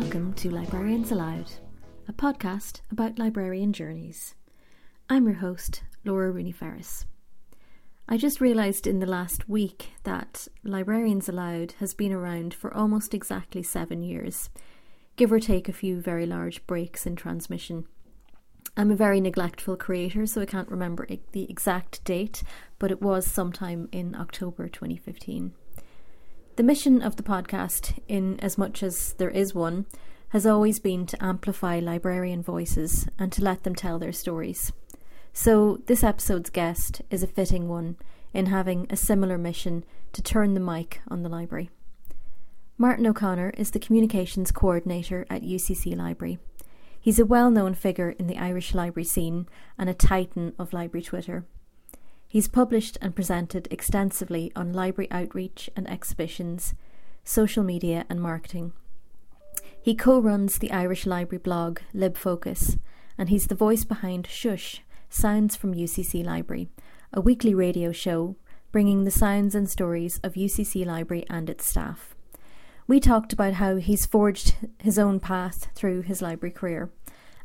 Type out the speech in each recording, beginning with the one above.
Welcome to Librarians Aloud, a podcast about librarian journeys. I'm your host, Laura Rooney Ferris. I just realised in the last week that Librarians Aloud has been around for almost exactly seven years, give or take a few very large breaks in transmission. I'm a very neglectful creator, so I can't remember the exact date, but it was sometime in October 2015. The mission of the podcast, in as much as there is one, has always been to amplify librarian voices and to let them tell their stories. So, this episode's guest is a fitting one in having a similar mission to turn the mic on the library. Martin O'Connor is the communications coordinator at UCC Library. He's a well known figure in the Irish library scene and a titan of library Twitter. He's published and presented extensively on library outreach and exhibitions, social media, and marketing. He co runs the Irish library blog LibFocus, and he's the voice behind Shush Sounds from UCC Library, a weekly radio show bringing the sounds and stories of UCC Library and its staff. We talked about how he's forged his own path through his library career,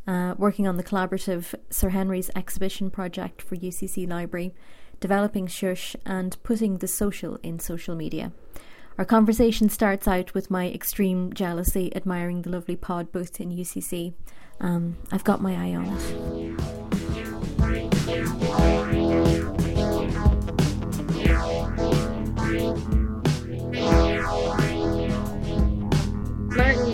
uh, working on the collaborative Sir Henry's exhibition project for UCC Library, developing Shush, and putting the social in social media. Our conversation starts out with my extreme jealousy admiring the lovely pod booth in UCC. Um, I've got my eye on it.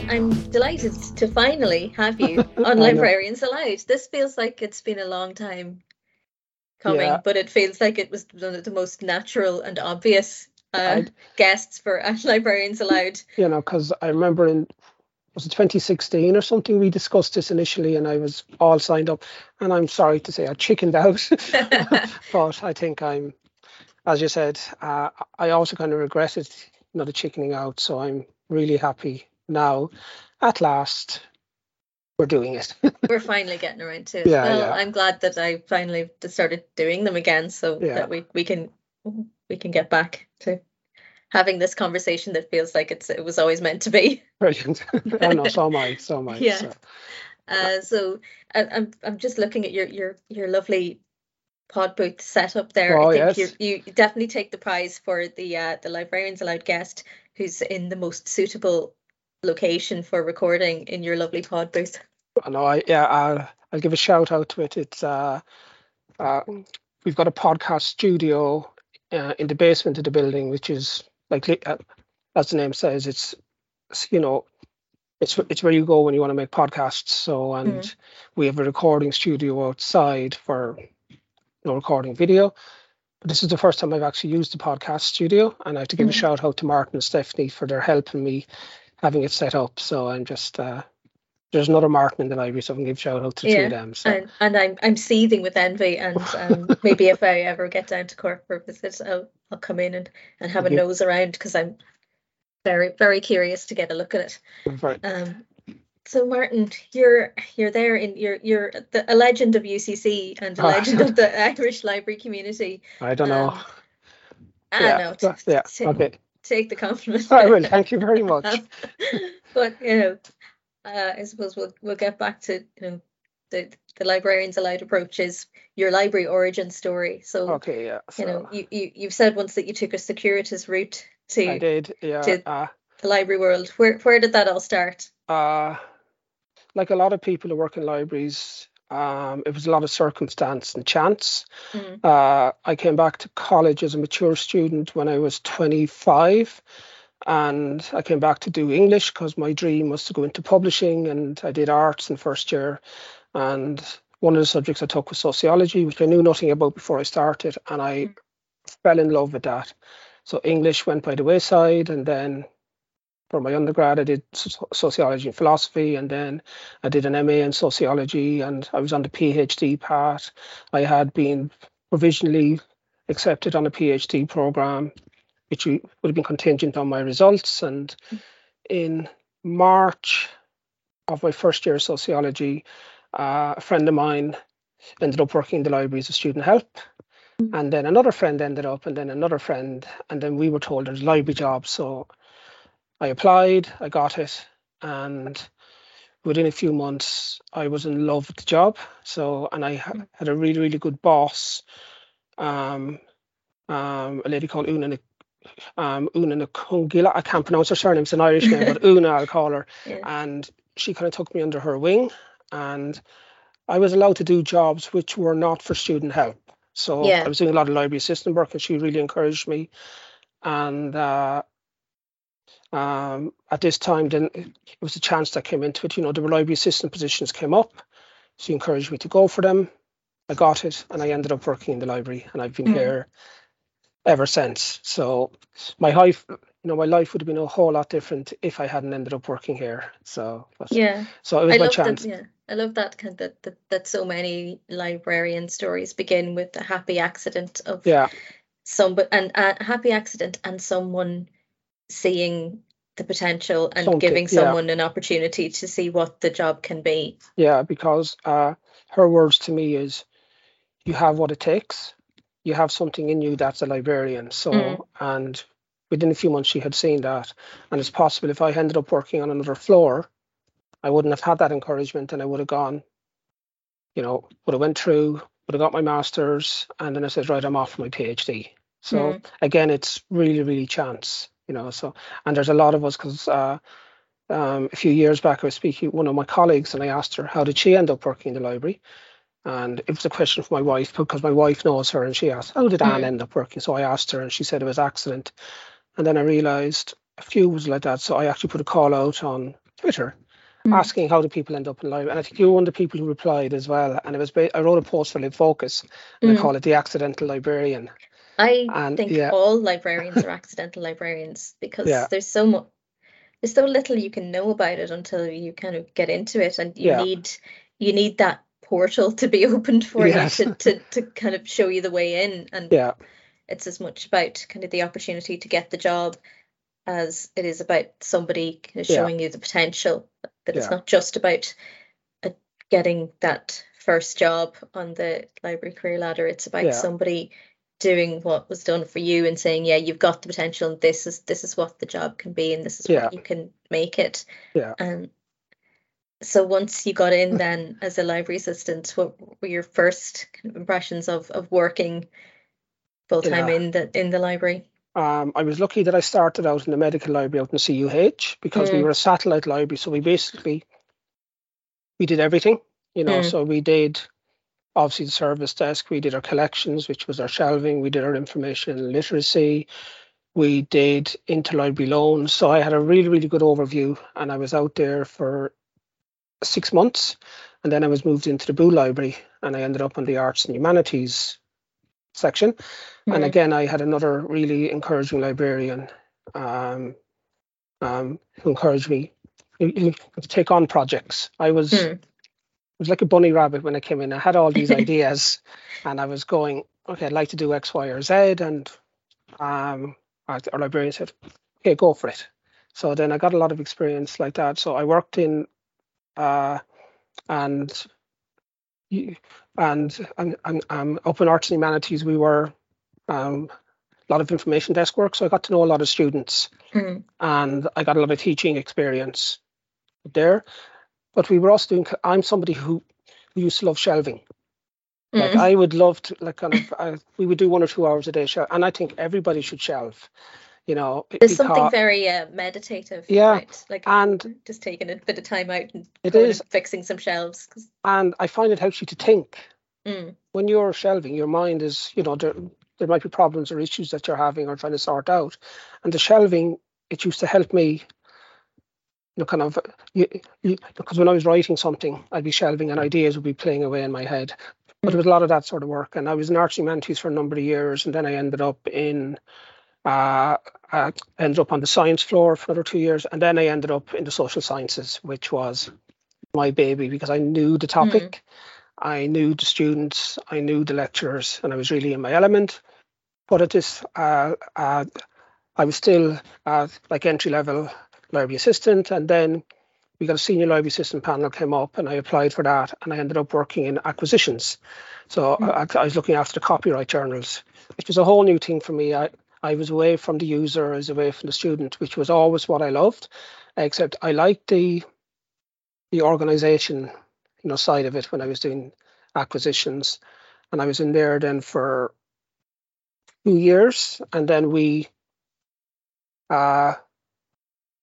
I'm delighted to finally have you on Librarians Aloud. This feels like it's been a long time coming, yeah. but it feels like it was one of the most natural and obvious uh, guests for uh, Librarians Aloud. You know, because I remember in was it 2016 or something we discussed this initially and I was all signed up and I'm sorry to say I chickened out but I think I'm as you said uh, I also kind of regretted not chickening out so I'm really happy now at last we're doing it. we're finally getting around to it. Yeah, well, yeah. I'm glad that I finally started doing them again so yeah. that we, we can we can get back to having this conversation that feels like it's it was always meant to be. Brilliant. oh no, so am I. So am I. Yeah. So, uh, so I, I'm I'm just looking at your your your lovely pod booth setup there. Oh, I think yes. you you definitely take the prize for the uh, the Librarians Aloud guest who's in the most suitable location for recording in your lovely pod booth. I know. I yeah. I'll I'll give a shout out to it. It's uh, uh we've got a podcast studio uh, in the basement of the building, which is like uh, as the name says, it's you know it's it's where you go when you want to make podcasts. So and mm. we have a recording studio outside for you know recording video. But this is the first time I've actually used the podcast studio, and I have to give mm. a shout out to Martin and Stephanie for their help in me having it set up. So I'm just uh, there's another Martin in the library, so I can give shout out to yeah, two of them. So. And, and I'm I'm seething with envy, and um, maybe if I ever get down to Cork for a visit, I'll I'll come in and, and have a nose around because I'm very very curious to get a look at it. Right. Um, so Martin, you're you're there in you're you're the, a legend of UCC and a ah. legend of the Irish library community. I don't know. Um, I yeah, know. yeah. Okay take the compliment. I will. Thank you very much. but you know, uh, I suppose we'll we'll get back to you know the the Librarians Aloud approach is your library origin story. So okay, yeah. So, you know, you, you you've said once that you took a circuitous route to I did, yeah. To uh, the library world. Where where did that all start? Uh like a lot of people who work in libraries, um, it was a lot of circumstance and chance. Mm. Uh, I came back to college as a mature student when I was 25, and I came back to do English because my dream was to go into publishing, and I did arts in first year. And one of the subjects I took was sociology, which I knew nothing about before I started, and I mm. fell in love with that. So English went by the wayside, and then for my undergrad, I did sociology and philosophy, and then I did an MA in sociology, and I was on the PhD part. I had been provisionally accepted on a PhD program, which would have been contingent on my results. And in March of my first year of sociology, uh, a friend of mine ended up working in the library as a student help. And then another friend ended up, and then another friend, and then we were told there's library jobs So I applied, I got it, and within a few months, I was in love with the job. So, and I ha- had a really, really good boss, um, um, a lady called Una, um, Una Nakungila. I can't pronounce her surname; it's an Irish name, but Una, I'll call her. Yeah. And she kind of took me under her wing, and I was allowed to do jobs which were not for student help. So yeah. I was doing a lot of library assistant work, and she really encouraged me. And uh, um, at this time, then it was a chance that came into it. You know, the library assistant positions came up. She encouraged me to go for them. I got it, and I ended up working in the library, and I've been mm. here ever since. So my life, you know, my life would have been a whole lot different if I hadn't ended up working here. So but, yeah, so it was I my chance. That, yeah, I love that kind of, that, that that so many librarian stories begin with a happy accident of yeah some but and a happy accident and someone seeing the potential and Something, giving someone yeah. an opportunity to see what the job can be. Yeah, because uh, her words to me is, "You have what it takes. You have something in you that's a librarian." So, mm. and within a few months, she had seen that, and it's possible if I ended up working on another floor, I wouldn't have had that encouragement, and I would have gone, you know, would have went through, would have got my masters, and then I said, right, I'm off for my PhD. So mm. again, it's really, really chance you know. So and there's a lot of us because uh, um, a few years back I was speaking one of my colleagues and I asked her how did she end up working in the library, and it was a question for my wife because my wife knows her and she asked how did Anne mm. end up working. So I asked her and she said it was accident, and then I realised a few was like that. So I actually put a call out on Twitter. Mm. Asking how do people end up in library, and I think you were one of the people who replied as well. And it was I wrote a post for LibFocus, and mm. I call it the accidental librarian. I and, think yeah. all librarians are accidental librarians because yeah. there's so much there's so little you can know about it until you kind of get into it and you yeah. need you need that portal to be opened for yes. you to, to to kind of show you the way in and yeah it's as much about kind of the opportunity to get the job as it is about somebody kind of showing you the potential that it's not just about uh, getting that first job on the library career ladder it's about somebody doing what was done for you and saying, yeah, you've got the potential. And this is this is what the job can be, and this is yeah. what you can make it. Yeah. And so once you got in, then as a library assistant, what were your first kind of impressions of of working full time yeah. in the in the library? Um, I was lucky that I started out in the medical library out in CUH because mm. we were a satellite library. So we basically we did everything, you know. Mm. So we did obviously the service desk. We did our collections, which was our shelving. We did our information literacy. We did interlibrary loans. So I had a really, really good overview, and I was out there for six months, and then I was moved into the Boole Library, and I ended up on the arts and humanities section. Mm-hmm. And again, I had another really encouraging librarian um, um, who encouraged me to take on projects. I was mm was like a bunny rabbit when I came in. I had all these ideas, and I was going, okay, I'd like to do X, Y, or Z, and um, our librarian said, okay, go for it. So then I got a lot of experience like that. So I worked in, uh, and and and, and um, Open Arts and Humanities, we were um, a lot of information desk work. So I got to know a lot of students, mm-hmm. and I got a lot of teaching experience there. But we were also doing. I'm somebody who, who used to love shelving. Like mm. I would love to, like kind of, uh, we would do one or two hours a day, and I think everybody should shelve. You know, there's because, something very uh, meditative. Yeah, right? like and just taking a bit of time out and it is fixing some shelves. Cause... And I find it helps you to think. Mm. When you're shelving, your mind is, you know, there there might be problems or issues that you're having or trying to sort out, and the shelving it used to help me know, kind of, you, you, because when I was writing something, I'd be shelving and ideas would be playing away in my head. But it was a lot of that sort of work. And I was in and humanities for a number of years. And then I ended up in, uh, I ended up on the science floor for another two years. And then I ended up in the social sciences, which was my baby because I knew the topic. Mm. I knew the students, I knew the lecturers, and I was really in my element. But at this, uh, uh, I was still uh, like entry level library assistant, and then we got a senior library assistant panel came up, and I applied for that, and I ended up working in acquisitions. So mm. I, I, was looking after the copyright journals, which was a whole new thing for me. I, I was away from the user, I was away from the student, which was always what I loved. Except I liked the the organization, you know, side of it when I was doing acquisitions, and I was in there then for two years, and then we. Uh,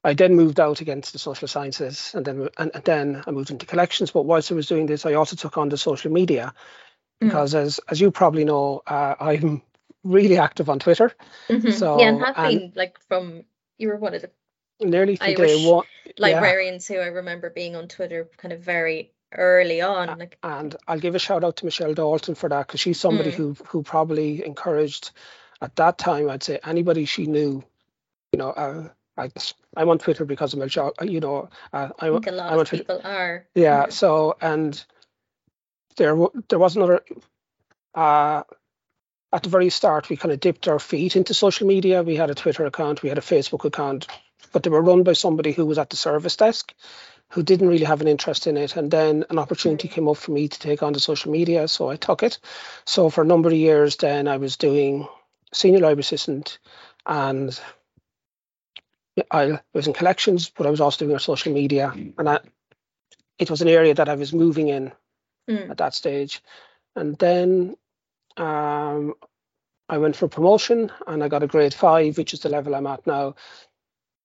I then moved out against the social sciences, and then and, and, then I moved into collections. But whilst I was doing this, I also took on the social media, mm. because mm. as as you probably know, uh, I'm really active on Twitter. Mm-hmm. So yeah, and have and been like from you were one of the nearly from Irish day one, librarians yeah. who I remember being on Twitter kind of very early on. Like, and I'll give a shout out to Michelle Dalton for that because she's somebody mm. who who probably encouraged at that time. I'd say anybody she knew, you know. Uh, I I'm on Twitter because of my job. You know, uh, I, I think a lot I'm of people are. Yeah. Mm-hmm. So and there there was another. Uh, at the very start, we kind of dipped our feet into social media. We had a Twitter account, we had a Facebook account, but they were run by somebody who was at the service desk, who didn't really have an interest in it. And then an opportunity mm-hmm. came up for me to take on the social media, so I took it. So for a number of years, then I was doing senior library assistant and I was in collections, but I was also doing social media, and I, it was an area that I was moving in mm. at that stage. And then um, I went for promotion, and I got a grade five, which is the level I'm at now.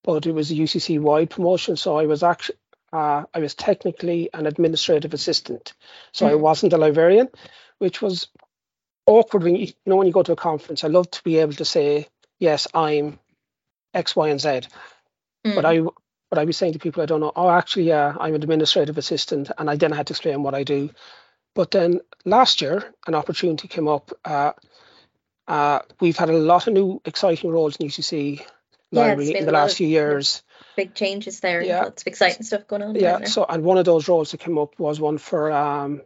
But it was a UCC wide promotion, so I was actually uh, I was technically an administrative assistant, so mm. I wasn't a librarian, which was awkward when you, you know when you go to a conference. I love to be able to say yes, I'm X, Y, and Z. Mm. But I but I was saying to people I don't know, oh actually yeah, I'm an administrative assistant and I then had to explain what I do. But then last year an opportunity came up. Uh, uh, we've had a lot of new exciting roles in UCC library yeah, in the last few years. Big changes there. Yeah, lots of exciting stuff going on. Yeah. So and one of those roles that came up was one for um,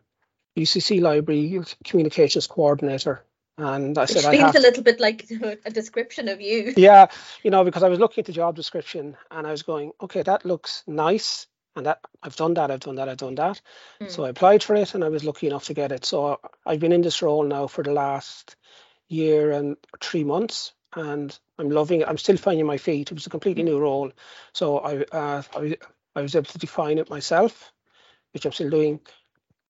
UCC library communications coordinator. And I said, Which feels a little bit like a description of you. Yeah, you know, because I was looking at the job description and I was going, okay, that looks nice. And that I've done that, I've done that, I've done that. Mm. So I applied for it and I was lucky enough to get it. So I've been in this role now for the last year and three months and I'm loving it. I'm still finding my feet. It was a completely hmm. new role. So I, uh, I, I was able to define it myself, which I'm still doing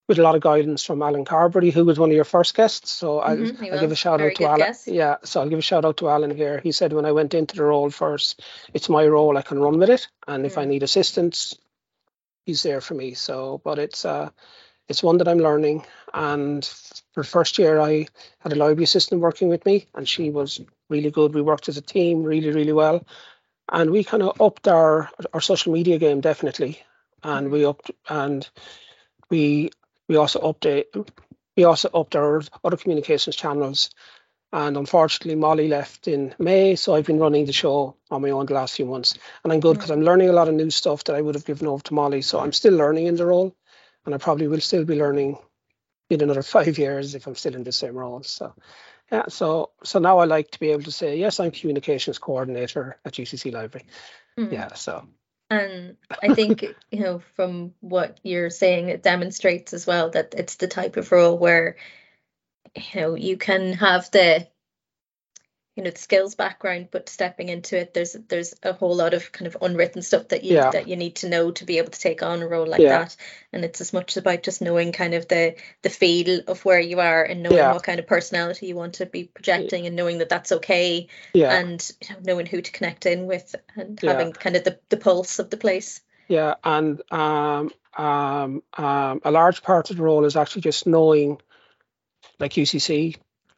with a lot of guidance from Alan Carberry, who was one of your first guests. So mm-hmm, I'll, I'll give a shout out to Alan. Guest. Yeah, so I'll give a shout out to Alan here. He said when I went into the role first, it's my role, I can run with it, and mm. if I mm. need assistance, he's there for me. So, but it's uh, it's one that I'm learning. And for the first year, I had a library assistant working with me, and she was really good. We worked as a team really, really well, and we kind of upped our our social media game definitely, and mm. we upped and we we also update we also upped our other communications channels. And unfortunately, Molly left in May, so I've been running the show on my own the last few months. And I'm good because mm. I'm learning a lot of new stuff that I would have given over to Molly. So I'm still learning in the role, and I probably will still be learning in another five years if I'm still in the same role. So yeah, so so now I like to be able to say yes, I'm communications coordinator at UCC Library. Mm. Yeah, so and I think, you know, from what you're saying, it demonstrates as well that it's the type of role where, you know, you can have the you know the skills background but stepping into it there's there's a whole lot of kind of unwritten stuff that you yeah. that you need to know to be able to take on a role like yeah. that and it's as much about just knowing kind of the the feel of where you are and knowing yeah. what kind of personality you want to be projecting and knowing that that's okay and you know, knowing who to connect in with and having kind of the, the pulse of the place yeah and um um um a large part of the role is actually just knowing like UCC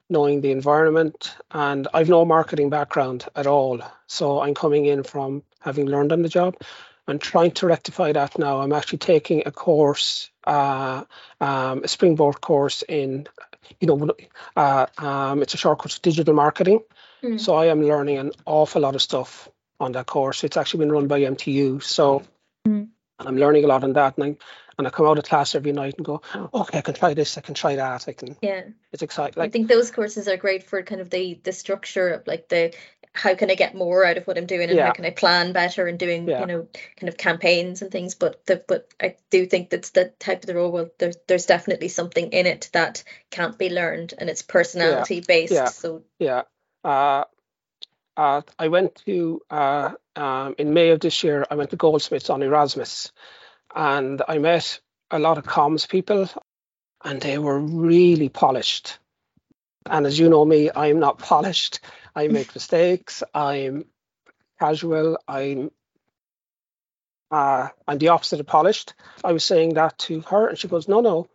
knowing the environment and I've no marketing background at all. So I'm coming in from having learned on the job. I'm trying to rectify that now. I'm actually taking a course, uh, um, a springboard course in, you know, uh, um, it's a short course digital marketing. Mm. So I am learning an awful lot of stuff on that course. It's actually been run by MTU. So mm. I'm learning a lot on that. And I'm and I come out of class every night and go, okay, I can try this, I can try that, I can. Yeah. It's exciting. Like, I think those courses are great for kind of the the structure of like the how can I get more out of what I'm doing and yeah. how can I plan better and doing yeah. you know kind of campaigns and things. But the but I do think that's the type of the role. Well, there's there's definitely something in it that can't be learned and it's personality yeah. based. So yeah. Uh, uh, I went to uh, um, in May of this year. I went to Goldsmiths on Erasmus, and I met a lot of comms people, and they were really polished. And as you know me, I'm not polished. I make mistakes. I'm casual. I'm uh, I'm the opposite of polished. I was saying that to her, and she goes, "No, no.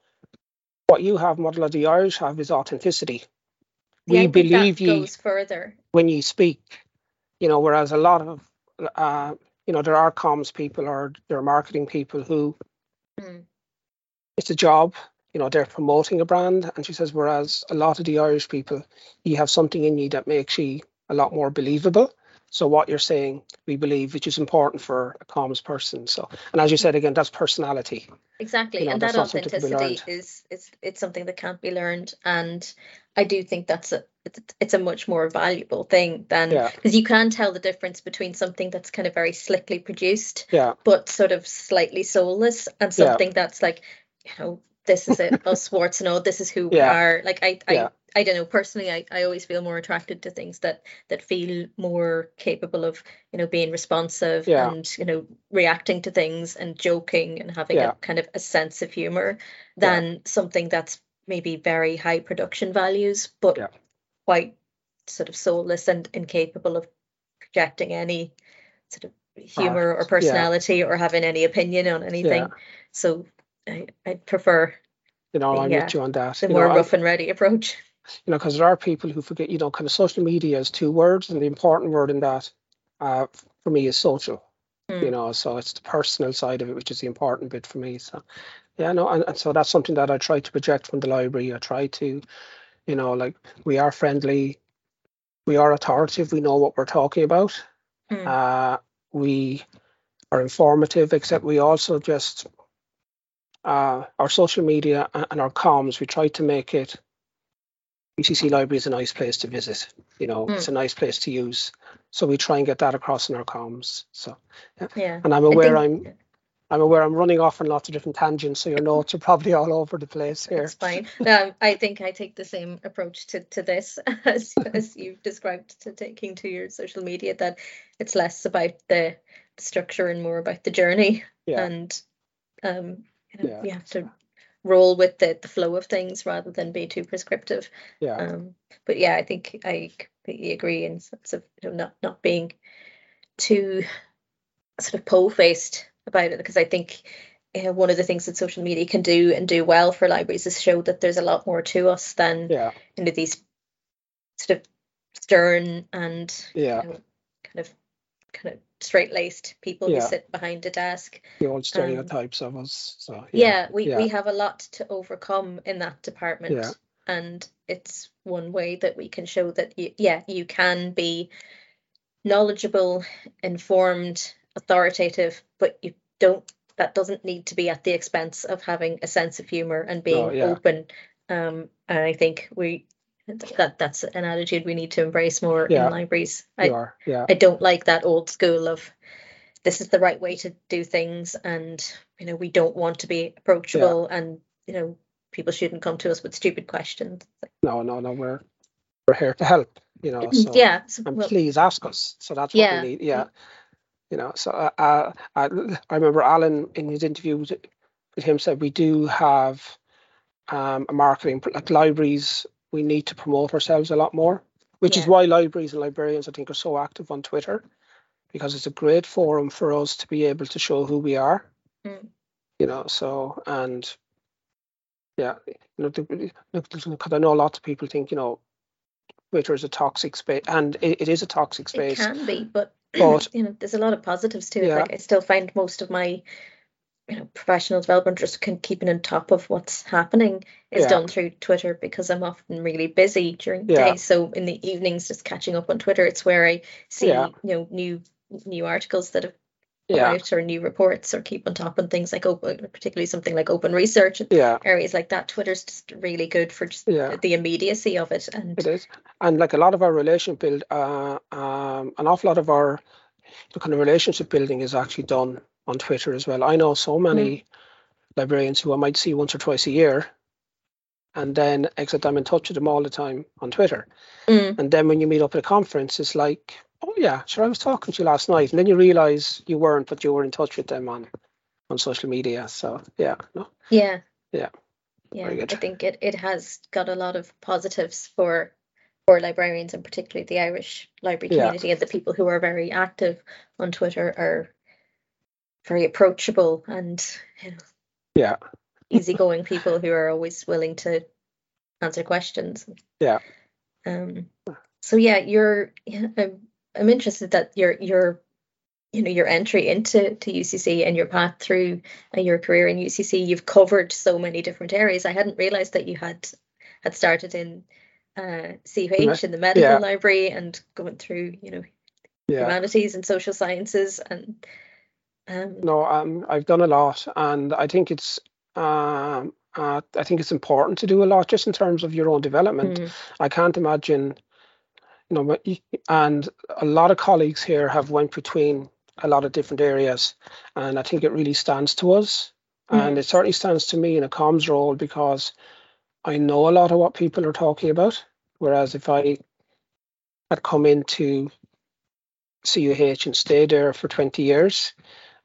What you have, Model of the Irish have, is authenticity. Yeah, we believe you goes further. when you speak. You know, whereas a lot of, uh, you know, there are comms people or there are marketing people who Mm. it's a job. You know, they're promoting a brand, and she says, whereas a lot of the Irish people, you have something in you that makes you a lot more believable. So what you're saying, we believe, which is important for a comms person. So, and as you said again, that's personality. Exactly, You know, and that not something to be authenticity is it's something that can't be learned, and I do think that's a it's, it's a much more valuable thing than Yeah. because you can tell the difference between something that's kind of very slickly produced Yeah, but sort of slightly soulless and Yeah. something that's like you know this is it us all this is who we are like I I Yeah. I don't know personally I, I always feel more attracted to things that that feel more capable of you know being responsive Yeah. and you know reacting to things and joking and having Yeah. a kind of a sense of humor Yeah. than something that's maybe very high production values but Yeah. Quite sort of soulless and incapable of projecting any sort of humor or Art, yeah. personality or having any opinion on anything so I, I prefer you know, I'm Yeah. with you on that. the you more know, I- rough and ready approach you know, because there are people who forget, you know, kind of social media is two words, and the important word in that, uh, for me, is social. You Mm. know, so it's the personal side of it, which is the important bit for me. So, yeah, no, and, and so that's something that I try to project from the library. I try to, you know, like we are friendly, we are authoritative, we know what we're talking about. Mm. Uh, we are informative, except we also just uh, our social media and our comms. We try to make it. UCC Library is a nice place to visit. You know, it's a nice place to use. So we try and get that across in our comms. So, yeah and I'm aware think I'm aware I'm running off on lots of different tangents. So your notes are probably all over the place here. it's fine no, I think I take the same approach to, to this as, as you've described to taking to your social media that it's less about the structure and more about the journey Yeah, and um you know, Yeah. you have to roll with the, the flow of things rather than be too prescriptive yeah, um but yeah i think i completely agree in sense of you know, not not being too sort of pole-faced about it because i think know, one of the things that social media can do and do well for libraries is show that there's a lot more to us than yeah, you know these sort of stern and yeah. you know, kind of kind of straight-laced people Yeah. who sit behind a desk The old stereotypes of us. So Um, yeah, we, yeah. we have a lot to overcome in that department Yeah. and it's one way that we can show that you, yeah you can be knowledgeable informed authoritative but you don't that doesn't need to be at the expense of having a sense of humor and being yeah. open um and i think we that that's an attitude we need to embrace more Yeah. in libraries i are. Yeah, I don't like that old school of this is the right way to do things and you know we don't want to be approachable and you know people shouldn't come to us with stupid questions no, no, no. We're we're here to help. You know. So. yeah so, and well, please ask us. So that's what Yeah. we need. Yeah. You know, so uh, I, I remember Alan in his interview with, him said we do have um, a marketing, like libraries, we need to promote ourselves a lot more, which is why libraries and librarians, I think, are so active on Twitter because it's a great forum for us to be able to show who we are. Mm. You know, so, and yeah, you know, because I know lots of people think, you know, Twitter is a toxic space, and it, it is a toxic space. it can be but, But- you know there's a lot of positives to it Yeah. like i still find most of my you know professional development just can keeping on top of what's happening is Yeah. done through twitter because i'm often really busy during the Yeah. day so in the evenings just catching up on twitter it's where i see you know new new articles that have Yeah, out or new reports or keep on top on things like open particularly something like open research and yeah, areas like that twitter's just really good for just Yeah. the immediacy of it and it is. And like a lot of our relation build, uh, um, an awful lot of our the kind of relationship building is actually done on Twitter as well. I know so many librarians who I might see once or twice a year, and then except I'm in touch with them all the time on Twitter. Mm, And then when you meet up at a conference, it's like oh yeah, sure. I was talking to you last night, and then you realise you weren't, but you were in touch with them on on social media. So yeah, no. Yeah. Yeah. Yeah, I think it, it has got a lot of positives for for librarians and particularly the Irish library community yeah. and the people who are very active on Twitter are very approachable and you know, yeah easygoing people who are always willing to answer questions. Yeah. Um. So yeah, you're. I'm, I'm interested that your your you know your entry into to UCC and your path through uh, your career in UCC. You've covered so many different areas. I hadn't realized that you had had started in uh, CUH in the medical yeah. library and going through you know yeah. humanities and social sciences and um, no um I've done a lot and I think it's um uh, I think it's important to do a lot just in terms of your own development. Mm. I can't imagine, you know, and a lot of colleagues here have went between a lot of different areas, and I think it really stands to us, mm. and it certainly stands to me in a comms role because I know a lot of what people are talking about. Whereas if I had come into CUH and stayed there for 20 years,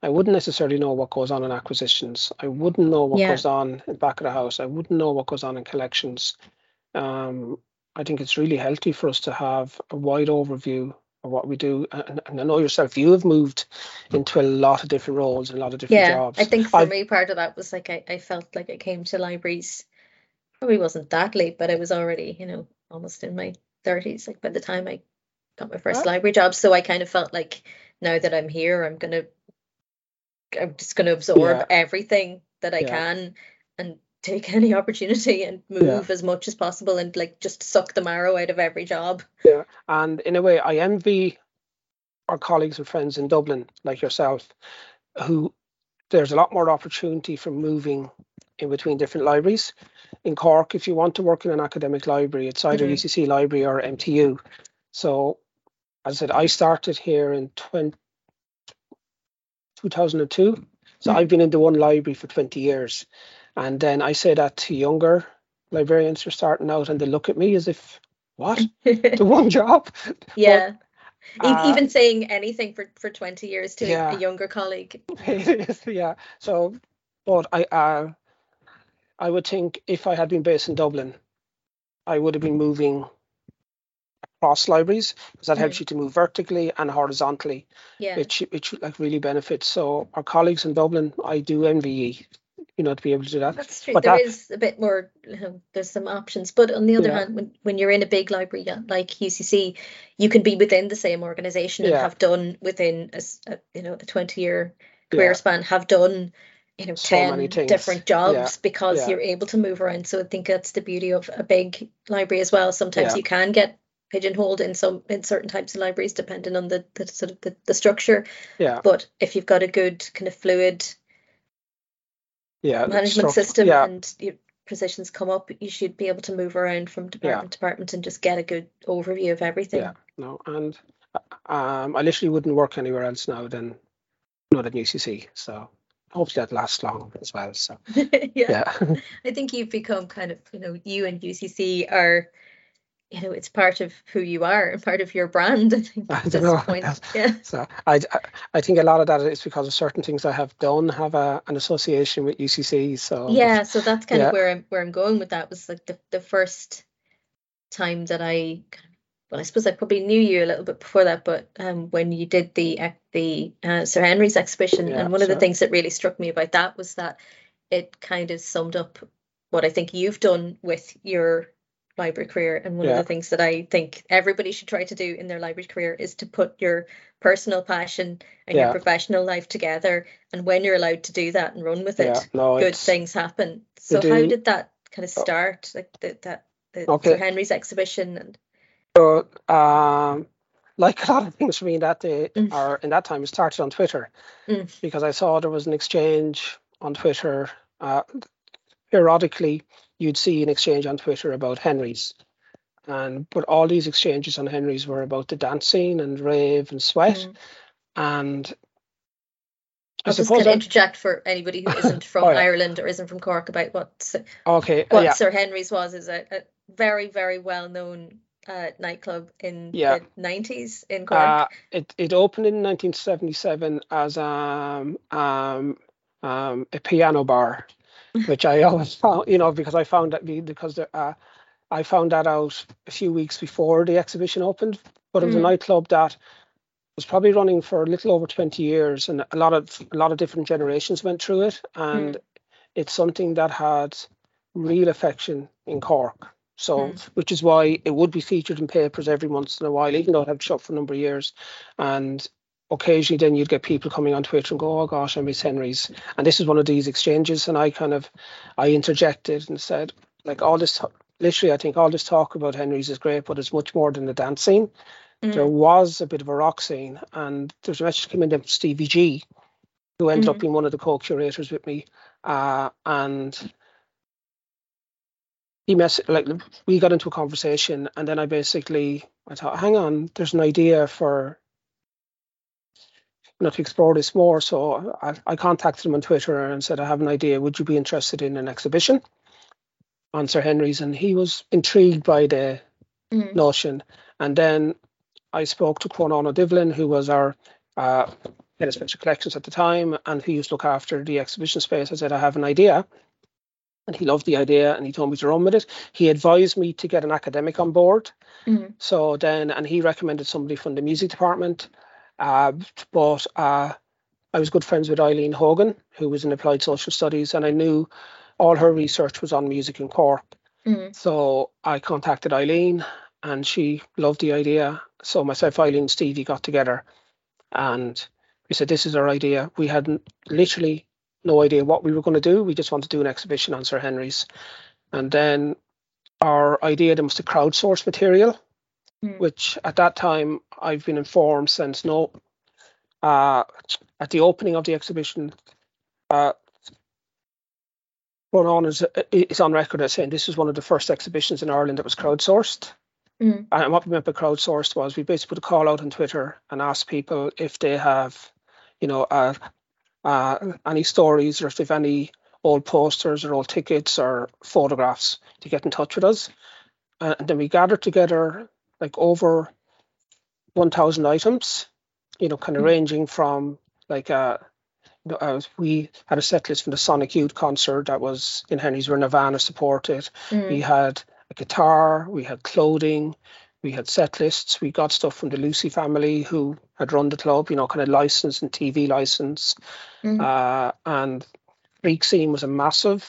I wouldn't necessarily know what goes on in acquisitions. I wouldn't know what yeah. goes on in back of the house. I wouldn't know what goes on in collections. Um, I think it's really healthy for us to have a wide overview of what we do. And, and I know yourself, you have moved into a lot of different roles and a lot of different yeah, jobs. I think for I've, me, part of that was like I, I felt like I came to libraries. Probably wasn't that late, but I was already, you know, almost in my 30s. Like by the time I got my first ah. library job, so I kind of felt like now that I'm here, I'm gonna I'm just going to absorb yeah. everything that I yeah. can take any opportunity and move yeah. as much as possible and like just suck the marrow out of every job. Yeah, and in a way, I envy our colleagues and friends in Dublin, like yourself, who there's a lot more opportunity for moving in between different libraries. In Cork, if you want to work in an academic library, it's either mm-hmm. UCC library or MTU. So, as I said, I started here in 20, 2002. So mm. I've been in the one library for 20 years. And then I say that to younger librarians who are starting out and they look at me as if, what? the one job? Yeah. But, uh, Even saying anything for, for 20 years to yeah. a younger colleague. yeah. So, but I, uh, I would think if I had been based in Dublin, I would have been moving across libraries because that mm. helps you to move vertically and horizontally. Yeah. Which which like really benefits. So our colleagues in Dublin, I do envy you know, to be able to do that. That's true. But there that, is a bit more. You know, there's some options, but on the other yeah. hand, when, when you're in a big library like UCC, you can be within the same organisation and yeah. have done within a, a, you know a 20 year career yeah. span have done you know so 10 different jobs because you're able to move around. So I think that's the beauty of a big library as well. Sometimes you can get pigeonholed in some in certain types of libraries depending on the, the sort of the, the structure yeah but if you've got a good kind of fluid yeah management system yeah. and your positions come up you should be able to move around from department yeah. to department and just get a good overview of everything yeah no and um i literally wouldn't work anywhere else now than not at ucc so hopefully that lasts long as well so yeah. yeah i think you've become kind of you know you and ucc are you know it's part of who you are and part of your brand. I think at this point yeah. so I, I think a lot of that is because of certain things i have done have a, an association with ucc so yeah so that's kind yeah. of where i'm where i'm going with that was like the, the first time that i well i suppose i probably knew you a little bit before that but um when you did the the uh, sir henry's exhibition yeah, and one of the things that really struck me about that was that it kind of summed up what i think you've done with your library career. And one yeah. of the things that I think everybody should try to do in their library career is to put your personal passion and yeah. your professional life together. And when you're allowed to do that and run with it, yeah. no, good things happen. So how did that kind of oh. start? Like the, that the okay. Sir Henry's exhibition and so um like a lot of things for me in that day mm. or in that time it started on Twitter mm. because I saw there was an exchange on Twitter uh, periodically you'd see an exchange on Twitter about Henry's. And but all these exchanges on Henry's were about the dance scene and rave and sweat. Mm. And I, I just to interject for anybody who isn't from oh, yeah. Ireland or isn't from Cork about what okay what yeah. Sir Henry's was is a, a very very well known uh, nightclub in yeah. the 90s in Cork? Uh, it, it opened in 1977 as um, um, um, a piano bar, which I always found, you know, because I found that because uh, I found that out a few weeks before the exhibition opened. But it was mm. a nightclub that was probably running for a little over 20 years, and a lot of a lot of different generations went through it, and mm. it's something that had real affection in Cork. So, mm. which is why it would be featured in papers every once in a while, even though it had shut for a number of years. And occasionally, then you'd get people coming on Twitter and go, "Oh gosh, I miss Henry's." And this is one of these exchanges, and I kind of, I interjected and said, like all this, literally, I think all this talk about Henry's is great, but it's much more than the dance scene. Mm. There was a bit of a rock scene, and there's a message coming in from Stevie G, who ended mm. up being one of the co-curators with me, uh, and he mess like we got into a conversation and then I basically I thought, hang on, there's an idea for know to explore this more. So I, I contacted him on Twitter and said, I have an idea. Would you be interested in an exhibition on Sir Henry's? And he was intrigued by the mm. notion. And then I spoke to Crónán Ó Doibhlin, who was our uh, head of special collections at the time, and he used to look after the exhibition space. I said, I have an idea and he loved the idea and he told me to run with it. He advised me to get an academic on board. Mm-hmm. So then, and he recommended somebody from the music department. Uh, but uh, I was good friends with Eileen Hogan, who was in applied social studies, and I knew all her research was on music in Cork. Mm-hmm. So I contacted Eileen and she loved the idea. So myself, Eileen, and Stevie got together and we said, This is our idea. We had literally no idea what we were going to do. We just wanted to do an exhibition on Sir Henry's. And then our idea then was to crowdsource material, mm. which at that time I've been informed since no, uh, at the opening of the exhibition, uh, on is, is on record as saying this was one of the first exhibitions in Ireland that was crowdsourced. Mm. And what we meant by crowdsourced was we basically put a call out on Twitter and asked people if they have, you know, a, uh, any stories or if they've any old posters or old tickets or photographs to get in touch with us. Uh, and then we gathered together like over 1,000 items, you know, kind of mm-hmm. ranging from like uh, uh, we had a set list from the Sonic Youth concert that was in Henry's where Nirvana supported. Mm. We had a guitar, we had clothing, we had set lists. We got stuff from the Lucy family who had run the club, you know, kind of license and TV license. Mm-hmm. Uh, and Freak Scene was a massive.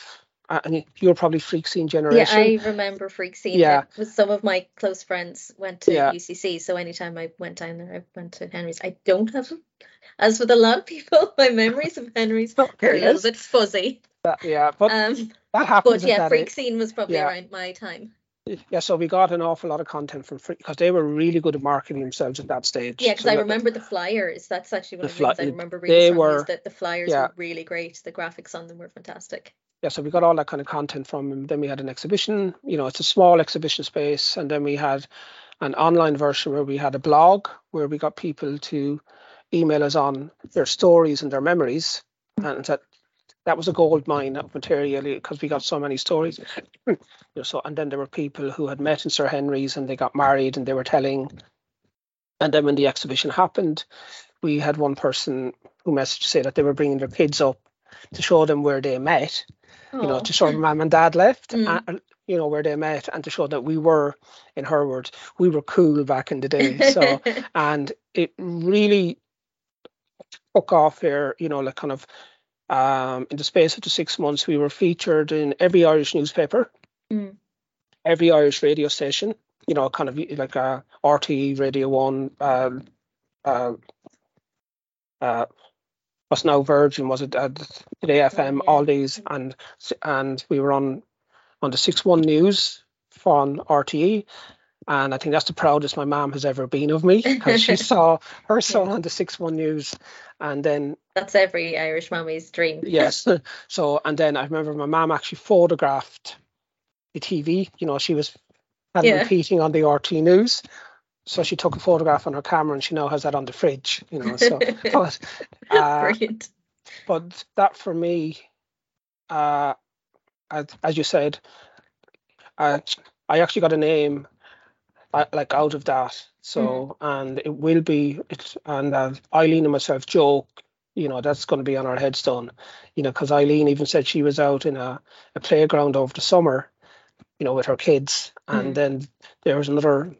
And you're probably Freak Scene generation. Yeah, I remember Freak Scene. Yeah, with some of my close friends went to yeah. UCC, so anytime I went down there, I went to Henry's. I don't have, as with a lot of people, my memories of Henry's oh, are a little bit fuzzy. That, yeah, but um, that happens. But yeah, Freak Scene was probably yeah. around my time yeah, so we got an awful lot of content from free because they were really good at marketing themselves at that stage. Yeah, because so I remember the flyers. That's actually one of the fly- things I remember reading they were, that the flyers yeah. were really great. The graphics on them were fantastic. Yeah, so we got all that kind of content from them. Then we had an exhibition. You know, it's a small exhibition space, and then we had an online version where we had a blog where we got people to email us on their stories and their memories, and that that was a gold mine of material because we got so many stories. you know, so and then there were people who had met in Sir Henry's and they got married and they were telling. And then when the exhibition happened, we had one person who messaged to say that they were bringing their kids up to show them where they met. Aww. You know, to show them mum and dad left. Mm. And, you know where they met and to show that we were in her words we were cool back in the day so and it really took off here you know like kind of um, in the space of the six months, we were featured in every Irish newspaper, mm. every Irish radio station, you know, kind of like uh, RTE, Radio 1, um, uh, uh, what's now Virgin, was it uh, Today FM, all these, and and we were on on the 6 1 News from RTE. And I think that's the proudest my mom has ever been of me because she saw her son on the 6 1 News. And then that's every Irish mommy's dream. yes. So, and then I remember my mom actually photographed the TV. You know, she was had yeah. repeating on the RT News. So she took a photograph on her camera and she now has that on the fridge, you know. So, but, uh, Brilliant. But that for me, uh, as, as you said, uh, I actually got a name like out of that. So mm. and it will be it, and uh, Eileen and myself joke, you know, that's going to be on our headstone, you know, because Eileen even said she was out in a, a playground over the summer, you know, with her kids, and mm. then there was another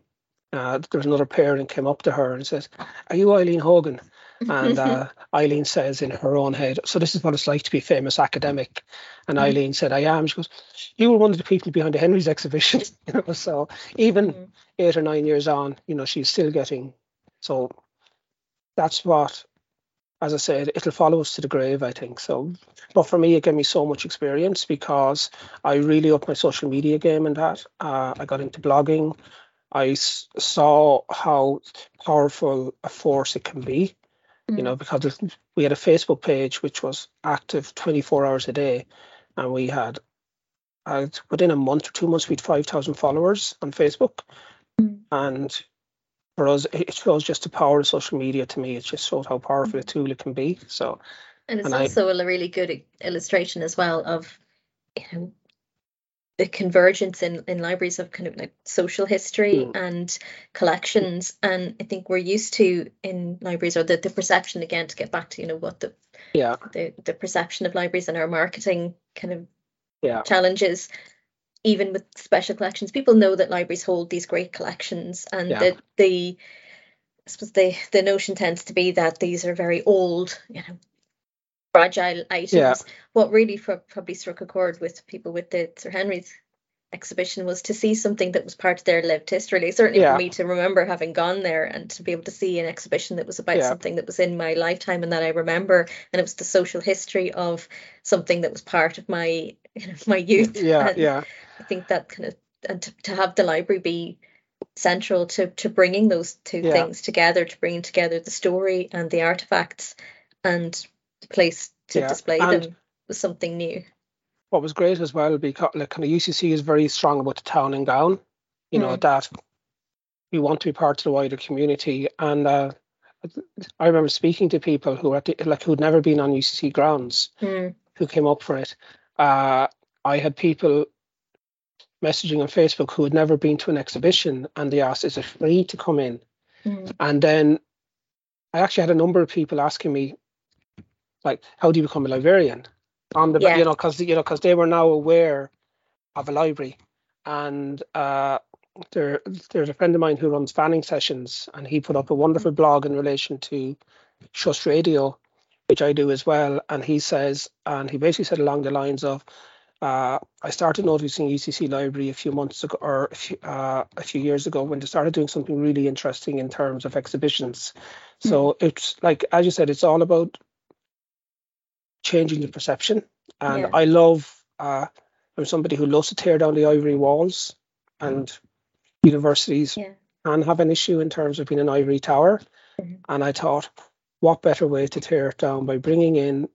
uh, there was another parent came up to her and says, "Are you Eileen Hogan?" And uh, Eileen says in her own head, "So this is what it's like to be a famous academic." And mm-hmm. Eileen said, "I am." She goes, "You were one of the people behind the Henry's exhibition." you know, so even mm-hmm. eight or nine years on, you know, she's still getting. So that's what, as I said, it'll follow us to the grave. I think so. But for me, it gave me so much experience because I really upped my social media game and that. Uh, I got into blogging. I s- saw how powerful a force it can be, mm. You know, mm. because we had a Facebook page which was active 24 hours a day, and we had, uh, within a month or two months, we had 5,000 followers on Facebook. Mm. And for us, it shows just the power of social media to me. It just shows how powerful a mm. tool it can be. So, and it's and also I, a really good illustration as well of, you know, the convergence in, in libraries of kind of like social history mm. and collections and i think we're used to in libraries or the, the perception again to get back to you know what the yeah the, the perception of libraries and our marketing kind of yeah challenges even with special collections people know that libraries hold these great collections and yeah. that the I suppose the the notion tends to be that these are very old you know fragile items. Yeah. What really probably struck a chord with people with the Sir Henry's exhibition was to see something that was part of their lived history. certainly yeah. for me to remember having gone there and to be able to see an exhibition that was about yeah. something that was in my lifetime and that I remember, and it was the social history of something that was part of my you know my youth. Yeah, and yeah. I think that kind of and to, to have the library be central to to bringing those two yeah. things together, to bringing together the story and the artifacts and place to yeah. display and them was something new. What was great as well, because like kind of UCC is very strong about the town and gown, you mm. know, that we want to be part of the wider community. And uh, I remember speaking to people who were the, like who'd never been on UCC grounds, mm. who came up for it. Uh, I had people messaging on Facebook who had never been to an exhibition, and they asked, "Is it free to come in?" Mm. And then I actually had a number of people asking me, like how do you become a librarian on the yeah. you know because you know because they were now aware of a library and uh there there's a friend of mine who runs fanning sessions and he put up a wonderful blog in relation to Shush Radio which I do as well and he says and he basically said along the lines of uh, I started noticing UCC Library a few months ago, or a few, uh, a few years ago, when they started doing something really interesting in terms of exhibitions. So mm. it's like, as you said, it's all about changing the perception. And yeah. I love, uh, I'm somebody who loves to tear down the ivory walls, and universities yeah. can have an issue in terms of being an ivory tower. Mm-hmm. And I thought, what better way to tear it down by bringing in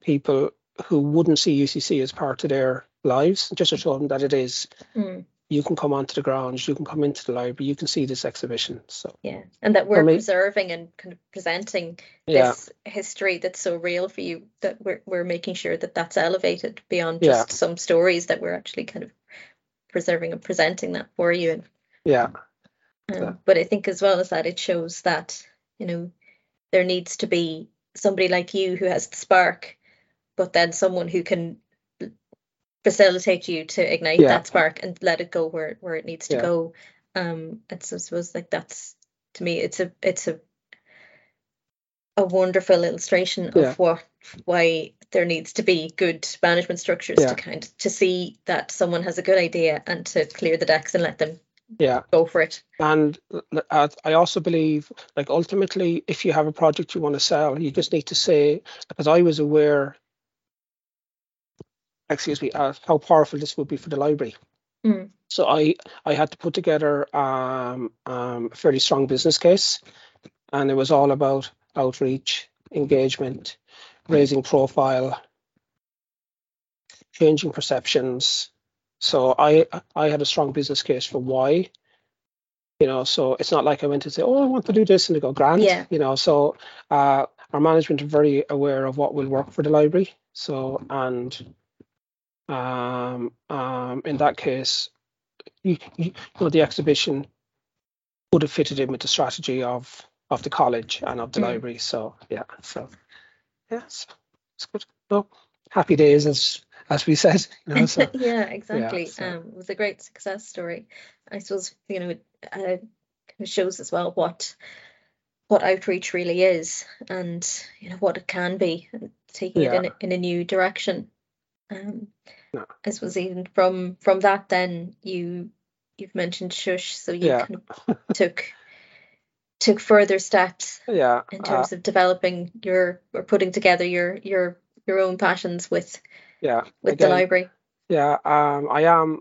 people who wouldn't see UCC as part of their lives, just to show them that it is. Mm you can come onto the grounds, you can come into the library, you can see this exhibition. So yeah, and that we're me, preserving and kind of presenting this yeah. history that's so real for you that we're we're making sure that that's elevated beyond just yeah. some stories that we're actually kind of preserving and presenting that for you. And yeah, um, but I think as well as that, it shows that you know there needs to be somebody like you who has the spark, but then someone who can facilitate you to ignite yeah. that spark and let it go where where it needs to yeah. go. Um, it's I suppose like that's to me it's a it's a a wonderful illustration of yeah. what why there needs to be good management structures to kind of to see that someone has a good idea and to clear the decks and let them yeah go for it and uh, i also believe like ultimately if you have a project you want to sell you just need to say because i was aware excuse me, uh, how powerful this would be for the library. Mm. So I I had to put together um, um, a fairly strong business case, and it was all about outreach, engagement, raising profile, changing perceptions. So I I had a strong business case for why. You know, so it's not like I went to say, "Oh, I want to do this," and they go, "Grant." Yeah. You know, so uh, our management are very aware of what will work for the library. So and um, um, in that case, you, you, know, the exhibition would have fitted in with the strategy of of the college and of the Mm. library. So yeah, so yeah, so it's good. No, happy days as as we said. You know, so yeah, exactly. so- Um, it was a great success story. I suppose you know it uh, kind of shows as well what what outreach really is, and you know what it can be, taking it in a, in a new direction. Um, Yeah. I suppose even from from that, then you you've mentioned shush, so you Yeah. kind of took took further steps yeah, in uh, terms of developing your or putting together your your your own passions with yeah. with the library. Yeah, um, I am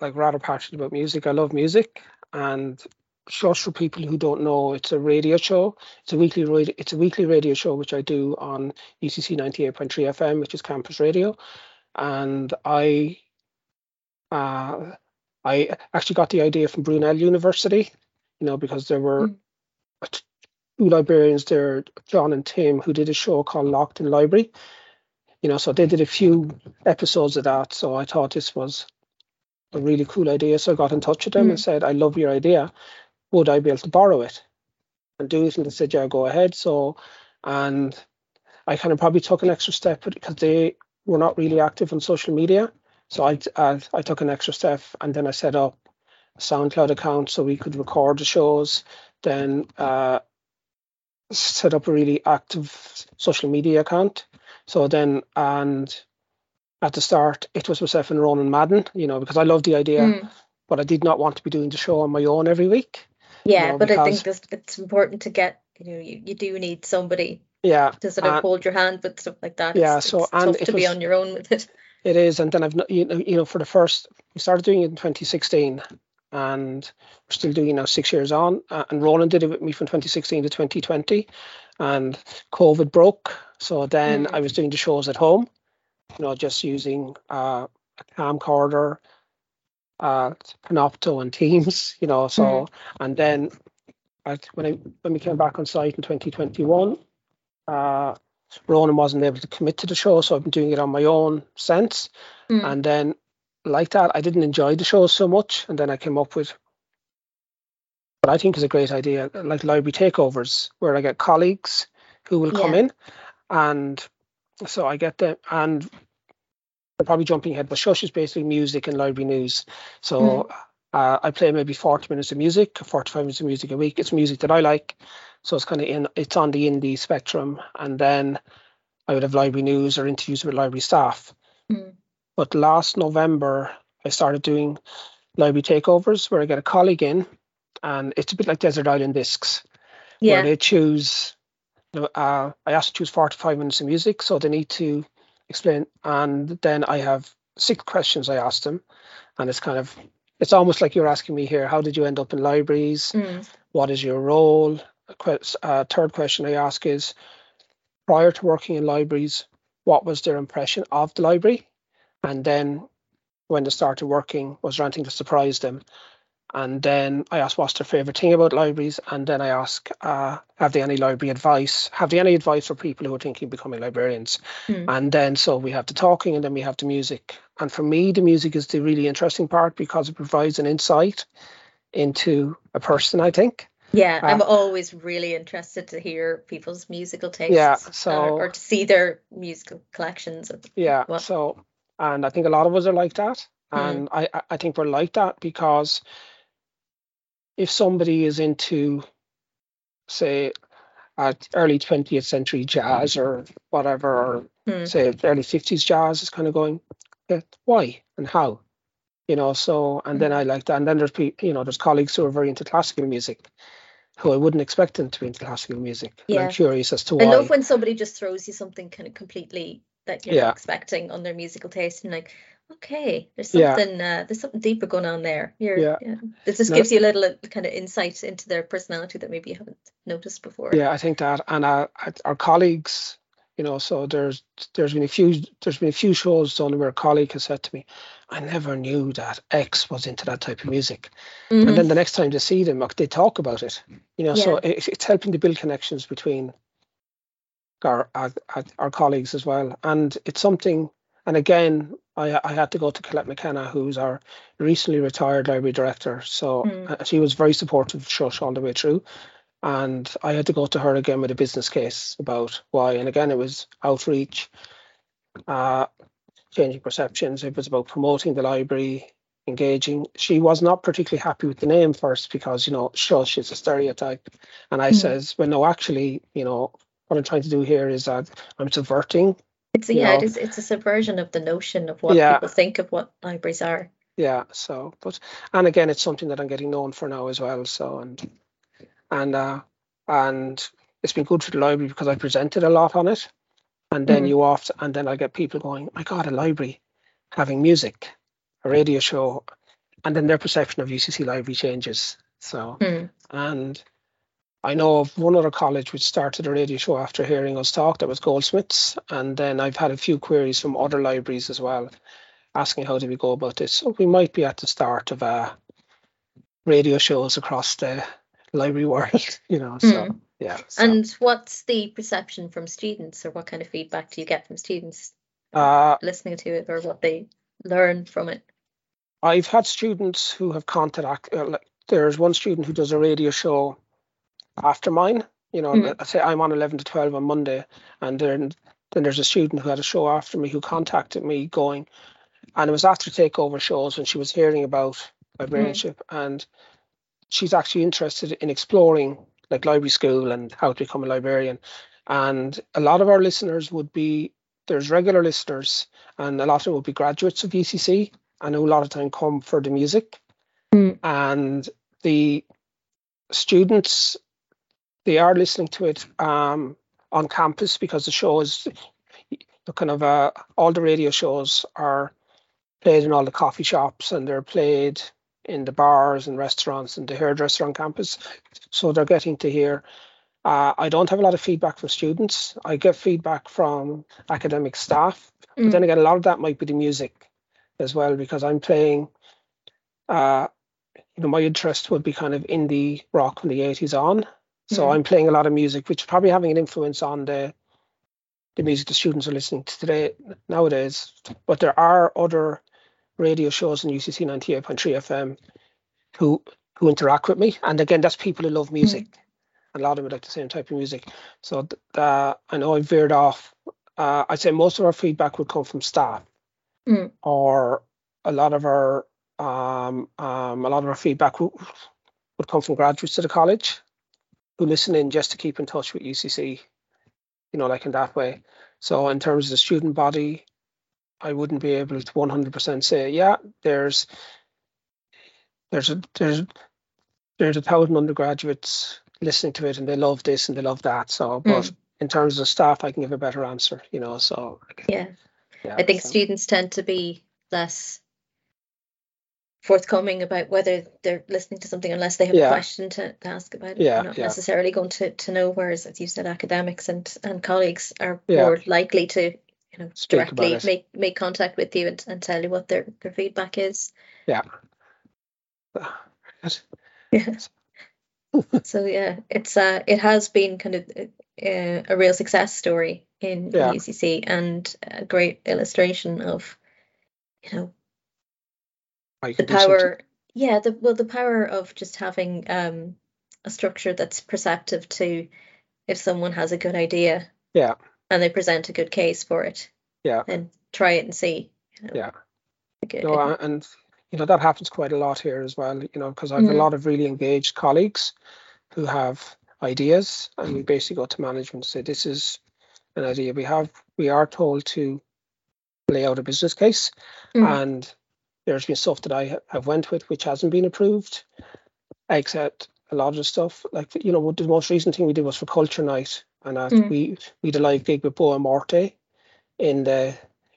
like rather passionate about music. I love music, and just for people who don't know, it's a radio show. It's a weekly radio. It's a weekly radio show which I do on UCC ninety eight point three FM, which is campus radio, and I, uh, I actually got the idea from Brunel University, you know, because there were Mm. two librarians there, John and Tim, who did a show called Locked in Library. You know, so they did a few episodes of that. So I thought this was a really cool idea. So I got in touch with them and Mm. said, I love your idea. Would I be able to borrow it and do it? And they said, Yeah, go ahead. So, and I kind of probably took an extra step because they were not really active on social media. So I, I, I took an extra step and then I set up a SoundCloud account so we could record the shows. Then uh, set up a really active social media account. So then, and at the start, it was myself and Ronan Madden, you know, because I loved the idea, Mm. but I did not want to be doing the show on my own every week. Yeah, know, but I think this, it's important to get, you know, you, you do need somebody Yeah, to sort of and- hold your hand with stuff like that. Yeah, It's, so- it's and tough to be on your own with it. it is. And then I've, you know, you know, for the first, we started doing it in 2016 and we're still doing it now six years on. Uh, and Ronan did it with me from 2016 to 2020 and COVID broke. So then Mm. I was doing the shows at home, you know, just using uh, a camcorder, uh, Panopto and Teams, you know, so, and then I, when I, when we came back on site in 2021, uh, Ronan wasn't able to commit to the show, so I've been doing it on my own since. Mm. And then, like that, I didn't enjoy the show so much. And then I came up with what I think is a great idea, like library takeovers, where I get colleagues who will come Yeah. in, and so I get them, and they're probably jumping ahead. But Shush is basically music and library news. So uh, I play maybe forty minutes of music, forty-five minutes of music a week. It's music that I like, so it's kind of in. It's on the indie spectrum, and then I would have library news or interviews with library staff. Mm. But last November, I started doing library takeovers where I get a colleague in, and it's a bit like Desert Island Discs, where they choose. Uh, I asked to choose four to five minutes of music, so they need to explain. And then I have six questions I asked them, and it's kind of, it's almost like you're asking me here, how did you end up in libraries? Mm. What is your role? A uh, third question I ask is, prior to working in libraries, what was their impression of the library? And then when they started working, was there anything that surprised them? And then I ask what's their favorite thing about libraries, and then I ask, uh, have they any library advice? Have they any advice for people who are thinking of becoming librarians? Mm. And then so we have the talking, and then we have the music. And for me, the music is the really interesting part because it provides an insight into a person. I think. Yeah, I'm Uh, always really interested to hear people's musical tastes. Yeah, or- so- or, to see their musical collections. Yeah. So, and I think a lot of us are like that, Mm. and I I- I think we're like that because if somebody is into, say, uh, early twentieth century jazz or whatever, or Hmm. say early fifties jazz, is kind of going, "Yeah, why and how, you know. So, and then I like that, and then there's people, you know, there's colleagues who are very into classical music, who I wouldn't expect them to be into classical music. And Yeah. I'm curious as to why. I love when somebody just throws you something kind of completely that you're Yeah. not expecting on their musical taste, and like, okay, there's Yeah. something uh, there's something deeper going on there. You're, Yeah. yeah. It just No. gives you a little kind of insight into their personality that maybe you haven't noticed before. Yeah, I think that, and uh, our colleagues, you know, so there's there's been a few there's been a few shows done where a colleague has said to me, "I never knew that X was into that type of music," Mhm. and then the next time they see them, like, they talk about it, you know. So it, it's helping to build connections between our, our our colleagues as well, and it's something and again, I, I had to go to Colette McKenna, who's our recently retired library director. So mm. she was very supportive of Shush all the way through. And I had to go to her again with a business case about why. And again, it was outreach, uh, changing perceptions. It was about promoting the library, engaging. She was not particularly happy with the name first because, you know, Shush is a stereotype. And I mm. says, well, no, actually, you know, what I'm trying to do here is that I'm subverting it's yeah, know. it is. It's a subversion of the notion of what yeah. people think of what libraries are. Yeah. So, but and again, it's something that I'm getting known for now as well. So and and uh and it's been good for the library because I presented a lot on it, and then mm. you off and then I get people going, my God, a library having music, a radio show, and then their perception of UCC library changes. So mm. and I know of one other college which started a radio show after hearing us talk, that was Goldsmiths. And then I've had a few queries from other libraries as well, asking how do we go about this. So we might be at the start of uh, radio shows across the library world, you know. So mm. Yeah. So. And what's the perception from students, or what kind of feedback do you get from students uh, listening to it, or what they learn from it? I've had students who have contacted. Uh, like, there's one student who does a radio show after mine. You know, mm. I say I'm on 11 to 12 on Monday, and then then there's a student who had a show after me who contacted me going, and it was after takeover shows when she was hearing about librarianship, mm. and she's actually interested in exploring like library school and how to become a librarian. And a lot of our listeners would be there's regular listeners, and a lot of them would be graduates of UCC, and who a lot of time come for the music, mm. and the students they are listening to it um, on campus because the show is the kind of uh, all the radio shows are played in all the coffee shops and they're played in the bars and restaurants and the hairdresser on campus. So they're getting to hear. Uh, I don't have a lot of feedback from students. I get feedback from academic staff. Mm. But then again, a lot of that might be the music as well because I'm playing. Uh, you know, my interest would be kind of indie rock from the 80s on. So mm-hmm. I'm playing a lot of music, which is probably having an influence on the the music the students are listening to today nowadays. But there are other radio shows in UCC 98.3 FM who who interact with me, and again, that's people who love music. Mm-hmm. A lot of them like the same type of music. So uh, I know I veered off. Uh, I'd say most of our feedback would come from staff, mm. or a lot of our um, um, a lot of our feedback would, would come from graduates of the college who listen in just to keep in touch with UCC, you know, like in that way. So in terms of the student body, I wouldn't be able to 100% say, yeah, there's there's a there's there's a thousand undergraduates listening to it and they love this and they love that. So, but mm. in terms of staff, I can give a better answer, you know. So yeah, yeah I think so. students tend to be less forthcoming about whether they're listening to something unless they have yeah. a question to, to, ask about it. Yeah, they're not yeah. necessarily going to, to know, whereas as you said, academics and, and colleagues are more likely to you know directly make make contact with you and, and tell you what their, their feedback is. Yeah. yeah. so yeah, it's uh it has been kind of a, uh, a real success story in, in UCC and a great illustration of you know the power yeah the well the power of just having um a structure that's perceptive to if someone has a good idea yeah and they present a good case for it yeah and try it and see you know, yeah no, and you know that happens quite a lot here as well you know because i have mm. a lot of really engaged colleagues who have ideas and we basically go to management and say this is an idea we have we are told to lay out a business case mm. and there's been stuff that I have went with which hasn't been approved, except a lot of the stuff. Like you know, the most recent thing we did was for Culture Night, and uh, mm. we we did a live gig with Boa Morte in the.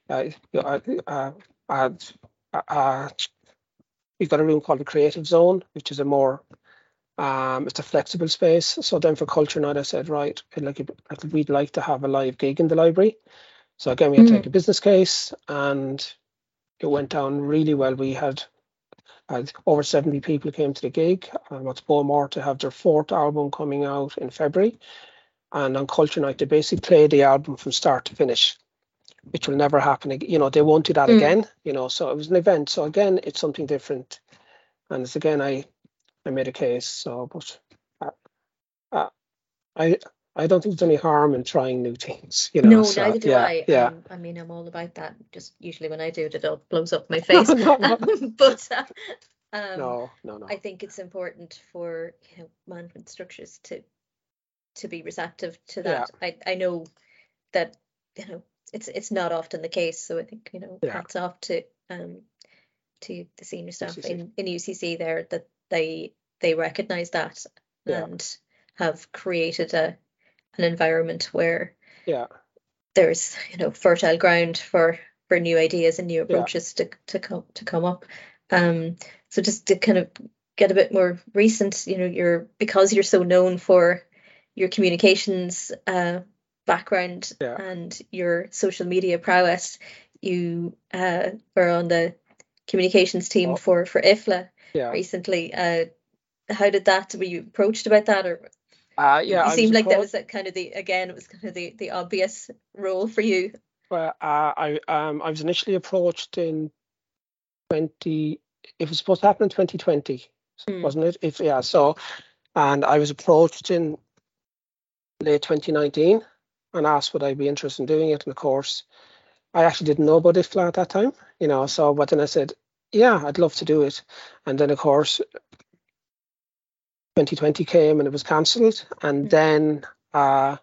Uh, uh, uh, uh, we've got a room called the Creative Zone, which is a more um, it's a flexible space. So then for Culture Night, I said, right, like we'd like to have a live gig in the library. So again, we had to make mm. a business case and it went down really well. We had, had over 70 people came to the gig. Um, it's Boa Morte have their fourth album coming out in February. And on Culture Night, they basically played the album from start to finish which will never happen again. You know, they won't do that Mm. again. You know, so it was an event. So again, it's something different, and it's again I I made a case. So, but uh, uh, I I don't think there's any harm in trying new things. You know, No, so, neither do yeah, I. Yeah. Um, I mean, I'm all about that. Just usually when I do it, it all blows up my face. No, no. Um, but uh, um, no, no, no. I think it's important for you know management structures to to be receptive to Yeah. that. I I know that you know it's it's not often the case, so I think you know Yeah. hats off to um to the senior staff UCC. in in UCC there that they they recognise that Yeah. and have created a an environment where yeah, there's you know fertile ground for for new ideas and new approaches to to come to come up. Um, so just to kind of get a bit more recent, you know, you're because you're so known for your communications uh, background Yeah. and your social media prowess, you uh, were on the communications team Oh. for for IFLA yeah. recently. Uh, how did that? Were you approached about that, or Uh, yeah, you seemed like that was kind of the again it was kind of the the obvious role for you. Well, uh, I um I was initially approached in twenty. It was supposed to happen in twenty twenty, Mm. wasn't it? If yeah, so, and I was approached in late twenty nineteen and asked would I be interested in doing it. And of course, I actually didn't know about IFLA at that time, you know. So, but then I said, yeah, I'd love to do it. And then of course, twenty twenty came and it was cancelled. And Mm. then uh,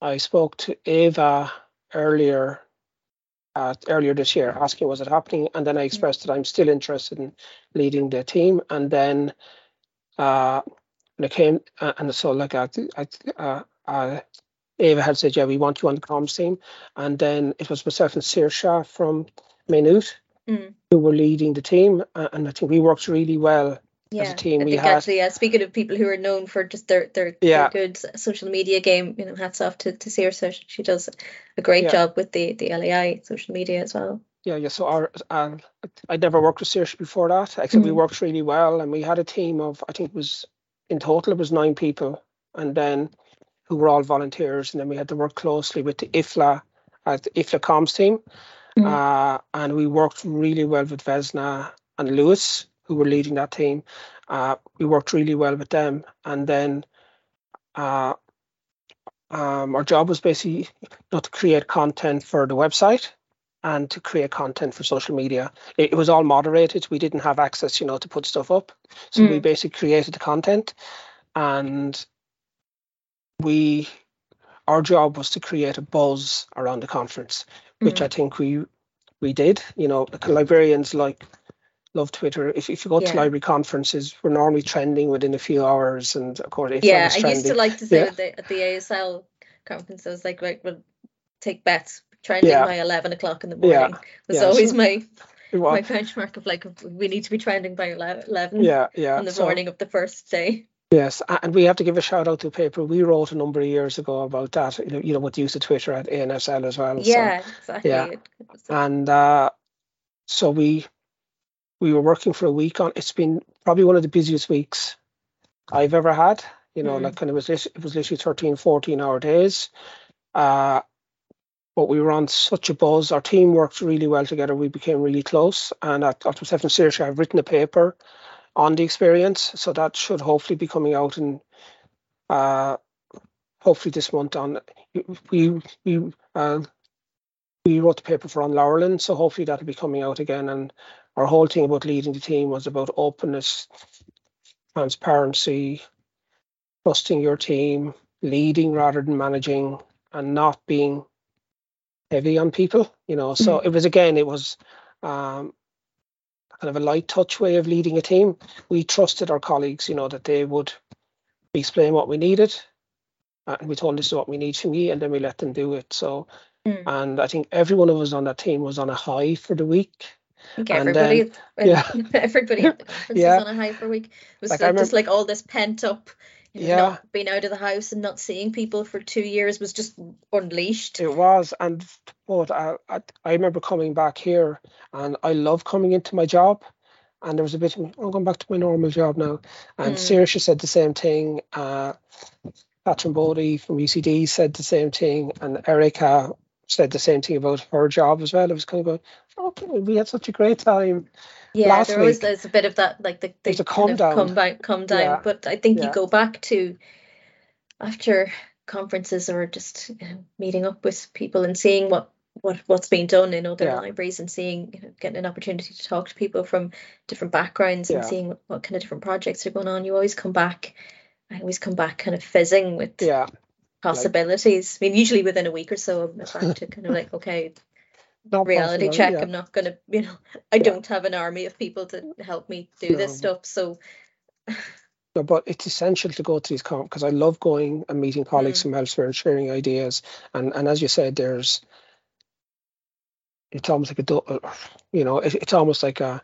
I spoke to Ava earlier uh, earlier this year asking was it happening and then I expressed that I'm still interested in leading the team and then uh, when it came uh, and so like I, I, uh, uh, Ava had said yeah we want you on the comms team and then it was myself and Saoirse from Maynooth Mm. who were leading the team uh, and I think we worked really well Yeah, as a team I we think had- actually, yeah. Speaking of people who are known for just their their, Yeah. their good social media game, you know, hats off to to Sarah. She does a great Yeah. job with the the LAI social media as well. Yeah, yeah. So our, uh, I'd never worked with Saoirse before that. Except we Mhm. worked really well, and we had a team of I think it was in total it was nine people, and then who were all volunteers, and then we had to work closely with the IFLA, uh, the IFLA comms team, Mhm. uh, and we worked really well with Vesna and Lewis, who were leading that team. Uh, we worked really well with them, and then. Uh, um, our job was basically you know, to create content for the website and to create content for social media. It, it was all moderated. We didn't have access, you know, to put stuff up. So we Mm. basically created the content and we our job was to create a buzz around the conference, which Mm. I think we we did. You know, librarians like love Twitter. If, if you go Yeah. to library conferences, we're normally trending within a few hours and of course if Yeah, I used to like to say Yeah. at the at the ASL conference, I was like, right, we'll take bets trending Yeah. by eleven o'clock in the Yeah. morning. Was Yeah, always so- my it my benchmark of like we need to be trending by eleven yeah, yeah. on the So- morning of the first day. Yes, and we have to give a shout out to a paper we wrote a number of years ago about that. You know, you know with the use of Twitter at ANSL as well. so- Yeah, exactly. yeah. And uh, so we we were working for a week on. It's been probably one of the busiest weeks I've ever had. You know, Mm. like kind of was it was literally 13, 14 hour days. Uh, but we were on such a buzz. Our team worked really well together. We became really close. And at after Stephen Saoirse, I've written a paper on the experience, so that should hopefully be coming out in uh, hopefully this month. On we we uh, we wrote the paper for on Laurelin, so hopefully that'll be coming out again. And our whole thing about leading the team was about openness, transparency, trusting your team, leading rather than managing, and not being heavy on people. You know, so it was again, it was um, kind of a light touch way of leading a team. We trusted our colleagues, you know, that they would explain what we needed, uh, and we told them this is what we need from you, and then we let them do it. So. Mm. And I think every one of us on that team was on a high for the week. And everybody, yeah. everybody at the conference Yeah. was on a high for a week. It was Like, like, I just like all this pent up, Yeah. not being out of the house and not seeing people for two years was just unleashed. It was, and but I, I, I remember coming back here, and I love coming into my job. And there was a bit, I'm going back to my normal job now. And Mm. Saoirse said the same thing. Uh, Catherine Bodie from UCD said the same thing, and Erica said the same thing about her job as well. It was kind of going, okay, we had such a great time. Yeah, last there always there's a bit of that, like the, the There's a calm down. come back, come down. Yeah. But I think you go back to after conferences or just you know, meeting up with people and seeing what what what's being done in other Yeah. libraries and seeing you know, getting an opportunity to talk to people from different backgrounds and Yeah. seeing what, what kind of different projects are going on. You always come back. I always come back kind of fizzing with Yeah, possibilities. I mean, usually within a week or so, I'm back to kind of like, okay, not reality possible, check. Yeah. I'm not gonna, you know, I Yeah. don't have an army of people to help me do this stuff. So No, but it's essential to go to these con because I love going and meeting colleagues Mm. from elsewhere and sharing ideas. And and as you said, there's it's almost like a you know it, it's almost like a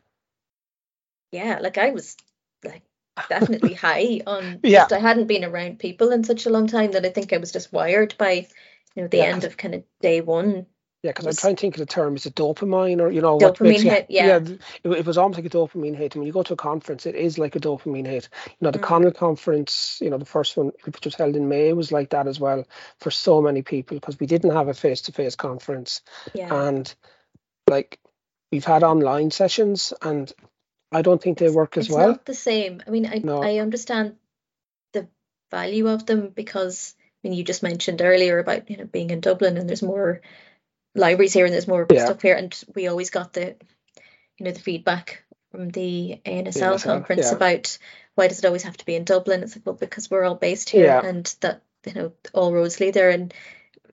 yeah, like I was like definitely high on Yeah. just I hadn't been around people in such a long time that I think I was just wired by you know the Yeah, end of kind of day one. Yeah because I'm trying to think of the term is it dopamine or you know what Dopamine makes you- hit, yeah. th- it, it was almost like a dopamine hit. And when you go to a conference, it is like a dopamine hit. You know the Mm. CONUL conference, you know the first one which was held in May was like that as well for so many people because we didn't have a face to face conference. Yeah. and like we've had online sessions and I don't think they work as it's well. not the same. I mean, I No. I understand the value of them because I mean you just mentioned earlier about you know being in Dublin and there's more libraries here and there's more Yeah. stuff here and we always got the you know the feedback from the ANSL ANSL, conference yeah. about why does it always have to be in Dublin? It's like well because we're all based here Yeah. and that you know all roads lead there and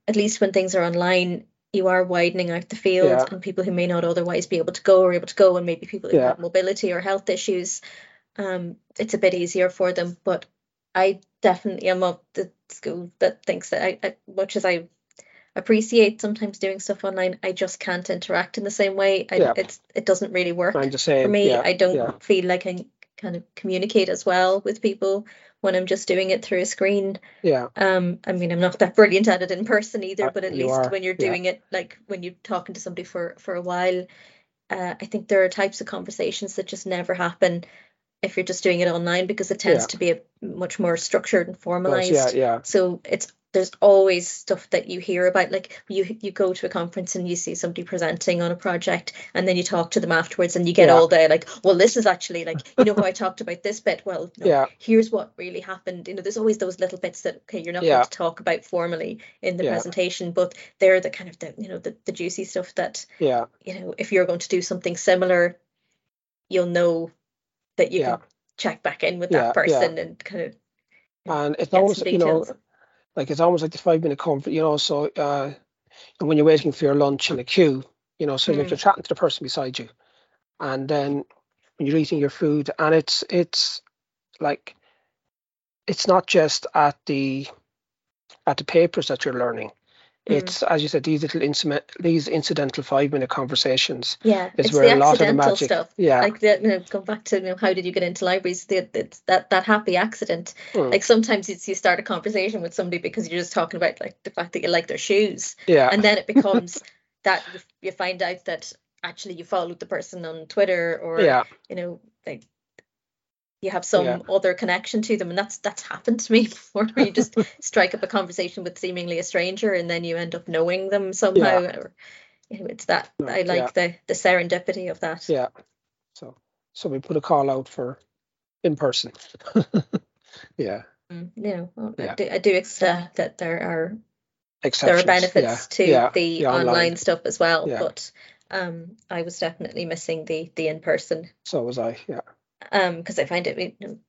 at least when things are online you are widening out the field and people who may not otherwise be able to go are able to go and maybe people who have mobility or health issues um it's a bit easier for them but I definitely am of the school that thinks that I, I much as I appreciate sometimes doing stuff online I just can't interact in the same way. I, Yeah. it's it doesn't really work I'm just saying for me. yeah, I don't yeah, feel like I can kind of communicate as well with people when I'm just doing it through a screen. Yeah, um, I mean, I'm not that brilliant at it in person either, Uh, but at you least are, when you're doing it, like when you're talking to somebody for for a while, uh, I think there are types of conversations that just never happen if you're just doing it online because it tends Yeah. to be a much more structured and formalized. yeah, yeah, So it's there's always stuff that you hear about. Like you you go to a conference and you see somebody presenting on a project, and then you talk to them afterwards, and you get Yeah. all the like, well, this is actually like, you know, how I talked about this bit. Well, no, yeah, here's what really happened. You know, there's always those little bits that okay, you're not Yeah. going to talk about formally in the Yeah. presentation, but they're the kind of the you know the, the juicy stuff that yeah, you know if you're going to do something similar, you'll know that you can check back in with that person and kind of and it's always you know. Like it's almost like the five minute comfort, you know. So uh, when you're waiting for your lunch in a queue, you know, so like Mm. you're chatting to the person beside you, and then when you're eating your food, and it's it's like it's not just at the at the papers that you're learning. Mm. It's as you said, these little incident, these incidental five minute conversations Yeah, is it's where the a lot of the accidental magic. stuff. Yeah, Like the, you know, go back to you know, how did you get into libraries? The, it's that that happy accident. Mm. Like sometimes it's, you start a conversation with somebody because you're just talking about like the fact that you like their shoes, yeah, and then it becomes that you, you find out that actually you followed the person on Twitter or yeah, you know like you have some Yeah. other connection to them, and that's that's happened to me before. Where you just strike up a conversation with seemingly a stranger, and then you end up knowing them somehow. Or, you know, it's that No, I like the the serendipity of that. yeah. So so we put a call out for in person. yeah, Mm, know, well, I Yeah. do, I do accept that there are there are benefits yeah, to yeah, the online. online. stuff as well, Yeah. but um, I was definitely missing the the in person So was I. Yeah, um because I find it you know,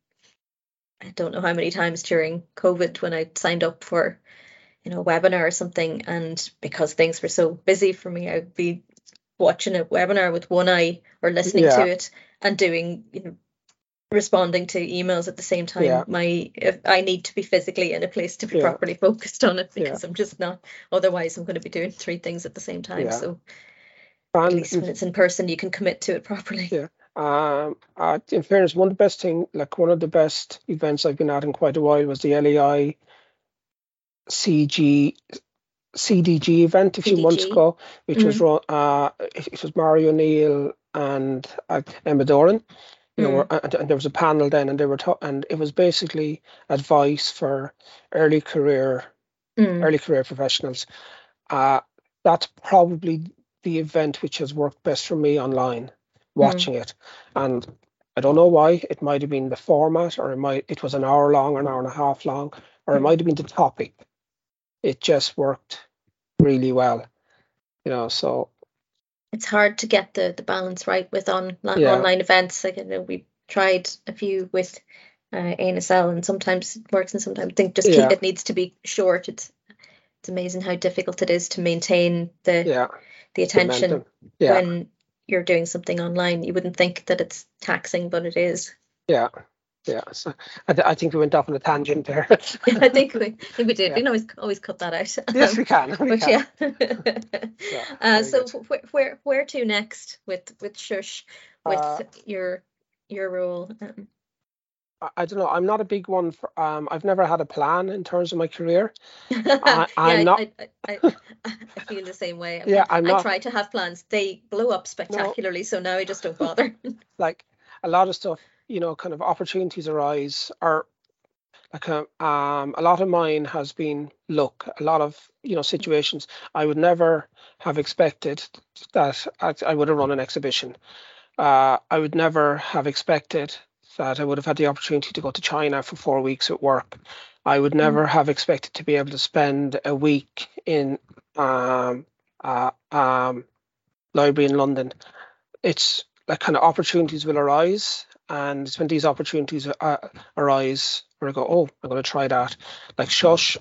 I don't know how many times during COVID when I signed up for you know a webinar or something and because things were so busy for me I'd be watching a webinar with one eye or listening Yeah. to it and doing you know responding to emails at the same time Yeah. my if I need to be physically in a place to be Yeah. properly focused on it because I'm just not otherwise I'm going to be doing three things at the same time so at least when it's in person you can commit to it properly Yeah. Um, uh, in fairness, one of the best thing, like one of the best events I've been at in quite a while was the LAI CG CDG event a few months ago, which was Mm-hmm. run. Uh, it, it was Mario O'Neill and uh, Emma Doran. You know, Mm. were- and, and there was a panel then, and they were ta- and it was basically advice for early career Mm. early career professionals. Uh, that's probably the event which has worked best for me online, watching mm. it. And I don't know why. It might have been the format, or it might it was an hour long, or an hour and a half long, or it might have been the topic. It just worked really well, you know. So it's hard to get the the balance right with on yeah. online events. Like you know, we tried a few with uh, ANSL, and sometimes it works, and sometimes I think just yeah. keep, it needs to be short. It's it's amazing how difficult it is to maintain the yeah. the attention when you're doing something online. You wouldn't think that it's taxing, but it is. Yeah. Yeah, so I, th- I think we went off on a tangent there. I think we, I think we did. Yeah. We can always always cut that out. Yes, we can. We but can. yeah. yeah uh, so where, where where to next with with Shush with uh, your your role? Um, I, don't know. I'm not a big one for. Um, I've never had a plan in terms of my career. I, am yeah, not. I, I, I, feel the same way. I yeah, I'm not. I try to have plans. They blow up spectacularly, no, so now I just don't bother. like a lot of stuff you know, kind of opportunities arise or like a, uh, um, a lot of mine has been luck. A lot of you know situations I would never have expected that I, I would have run an exhibition. Uh, I would never have expected that I would have had the opportunity to go to China for four weeks at work. I would mm. never mm. have expected to be able to spend a week in um, uh, um, library in London. It's like kind of opportunities will arise and it's when these opportunities uh, arise where I go, oh, I'm going to try that. Like Shush,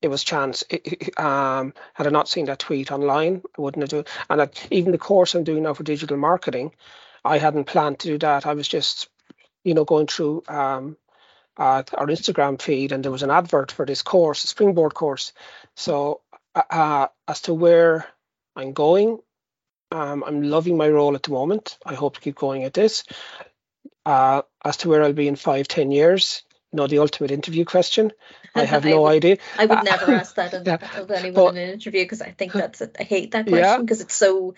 it was chance. It, it, um, had I not seen that tweet online, I wouldn't have done. And even the course I'm doing now for digital marketing, I hadn't planned to do that. I was just, you know, going through um, uh, our Instagram feed, and there was an advert for this course, a Springboard course. So uh, uh as to where I'm going, um, I'm loving my role at the moment. I hope to keep going at this. Uh, as to where I'll be in five, ten years, you know, the ultimate interview question. I have no I would, idea. I would never ask that of, yeah. of anyone but, in an interview because I think that's a, I hate that question because yeah. it's so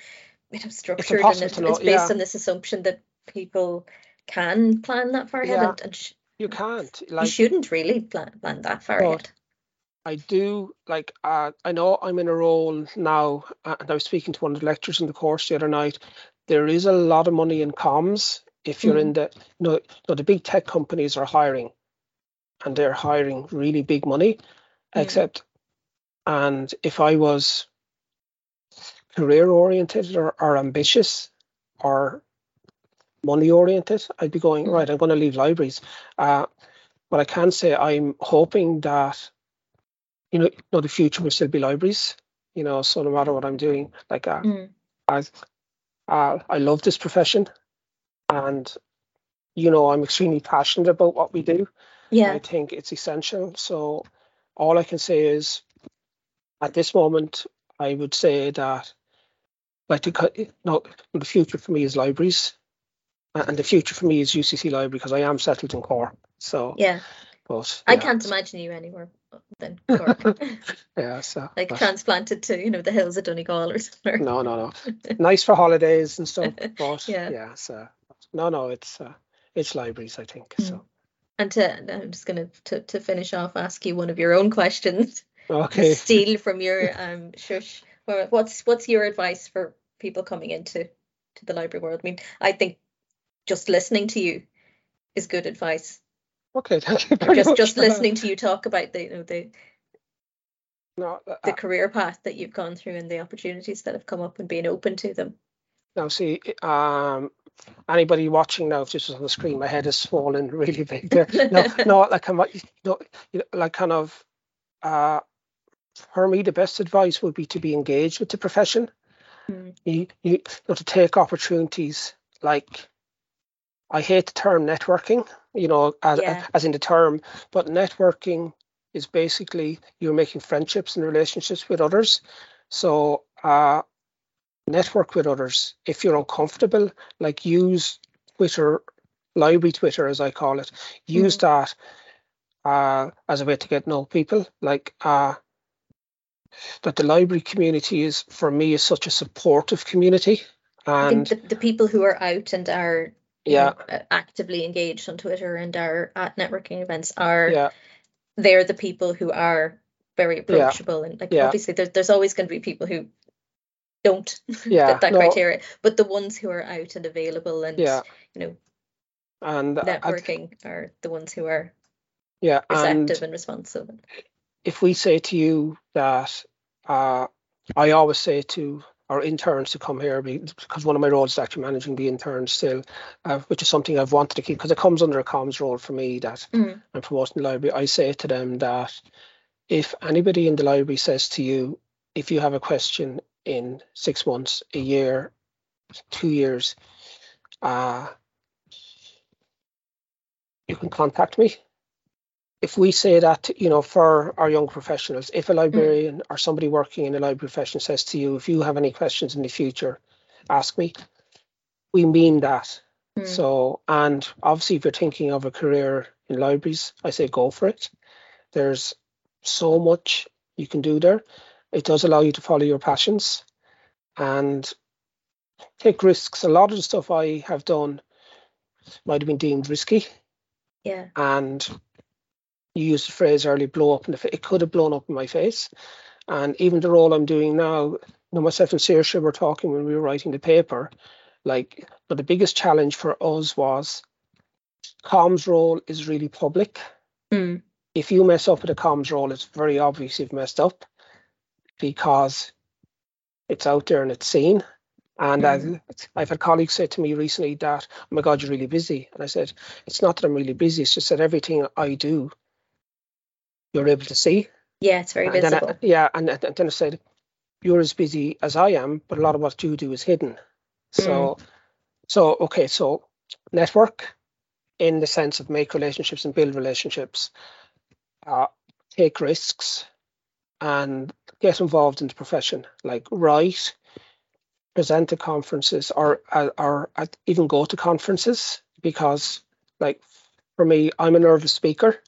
you know, structured it's and it, it's based yeah. on this assumption that people can plan that far ahead. And, and sh- you can't. Like, you shouldn't really plan, plan that far ahead. I do like uh, I know I'm in a role now, uh, and I was speaking to one of the lecturers in the course the other night. There is a lot of money in comms if you're mm. in the you know, you know, the big tech companies are hiring and they're hiring really big money mm. except and if i was career oriented or, or ambitious or money oriented i'd be going mm. right i'm going to leave libraries uh, but i can say i'm hoping that you know, you know the future will still be libraries you know so no matter what i'm doing like uh, mm. I, uh, I love this profession and you know i'm extremely passionate about what we do yeah i think it's essential so all i can say is at this moment i would say that like the, no, the future for me is libraries and the future for me is ucc library because i am settled in Cork so yeah but yeah. i can't imagine you anywhere than Cork. yeah, so like but, transplanted to you know the hills of Donegal or something. No, no, no. nice for holidays and stuff, but yeah, yeah. So no, no, it's uh, it's libraries, I think. Mm. So. And to, I'm just going to, to finish off, ask you one of your own questions. Okay. Steal from your um shush. What's what's your advice for people coming into to the library world? I mean, I think just listening to you is good advice. Okay, thank you. just just listening to you talk about the you know the no, uh, the career path that you've gone through and the opportunities that have come up and being open to them. Now, see, um, anybody watching now, if this was on the screen, my head is swollen really big there. No, no, like I'm, you know, like kind of, uh, for me, the best advice would be to be engaged with the profession. Mm. You, you, you know, to take opportunities. Like, I hate the term networking, you know, as, yeah. as in the term, but networking is basically you're making friendships and relationships with others. So, uh, network with others. If you're uncomfortable, like use Twitter, library Twitter as I call it, use mm-hmm. that uh, as a way to get know people. Like uh, that the library community is for me is such a supportive community. And the, the, people who are out and are yeah know, actively engaged on Twitter and are at networking events are yeah. they're the people who are very approachable yeah. and like yeah. obviously there's there's always going to be people who don't fit that no. criteria, but the ones who are out and available and yeah. you know and networking th- are the ones who are yeah receptive and, and responsive. If we say to you that uh, I always say to our interns to come here because one of my roles is actually managing the interns still, uh, which is something I've wanted to keep because it comes under a comms role for me that mm. I'm promoting the library. I say to them that if anybody in the library says to you, if you have a question in six months, a year, two years, uh, you can contact me. If we say that, you know, for our young professionals, if a librarian mm. or somebody working in a library profession says to you, if you have any questions in the future, ask me. We mean that. Mm. So, and obviously, if you're thinking of a career in libraries, I say go for it. There's so much you can do there. It does allow you to follow your passions and take risks. A lot of the stuff I have done might have been deemed risky. Yeah. And you used the phrase early blow up in the face. It could have blown up in my face. And even the role I'm doing now, you know, myself and Saoirse were talking when we were writing the paper. Like, but the biggest challenge for us was comms role is really public. Mm if you mess up with a comms role, it's very obvious you've messed up because it's out there and it's seen. And mm. I've, I've had colleagues say to me recently that, oh my God, you're really busy. And I said, it's not that I'm really busy, it's just that everything I do, you're able to see. Yeah, it's very and visible. I, yeah, and, and, then I said, you're as busy as I am, but a lot of what you do is hidden. So, mm. so okay, so network in the sense of make relationships and build relationships uh, take risks and get involved in the profession, like write, present at conferences, or uh, or, or even go to conferences. Because, like for me, I'm a nervous speaker,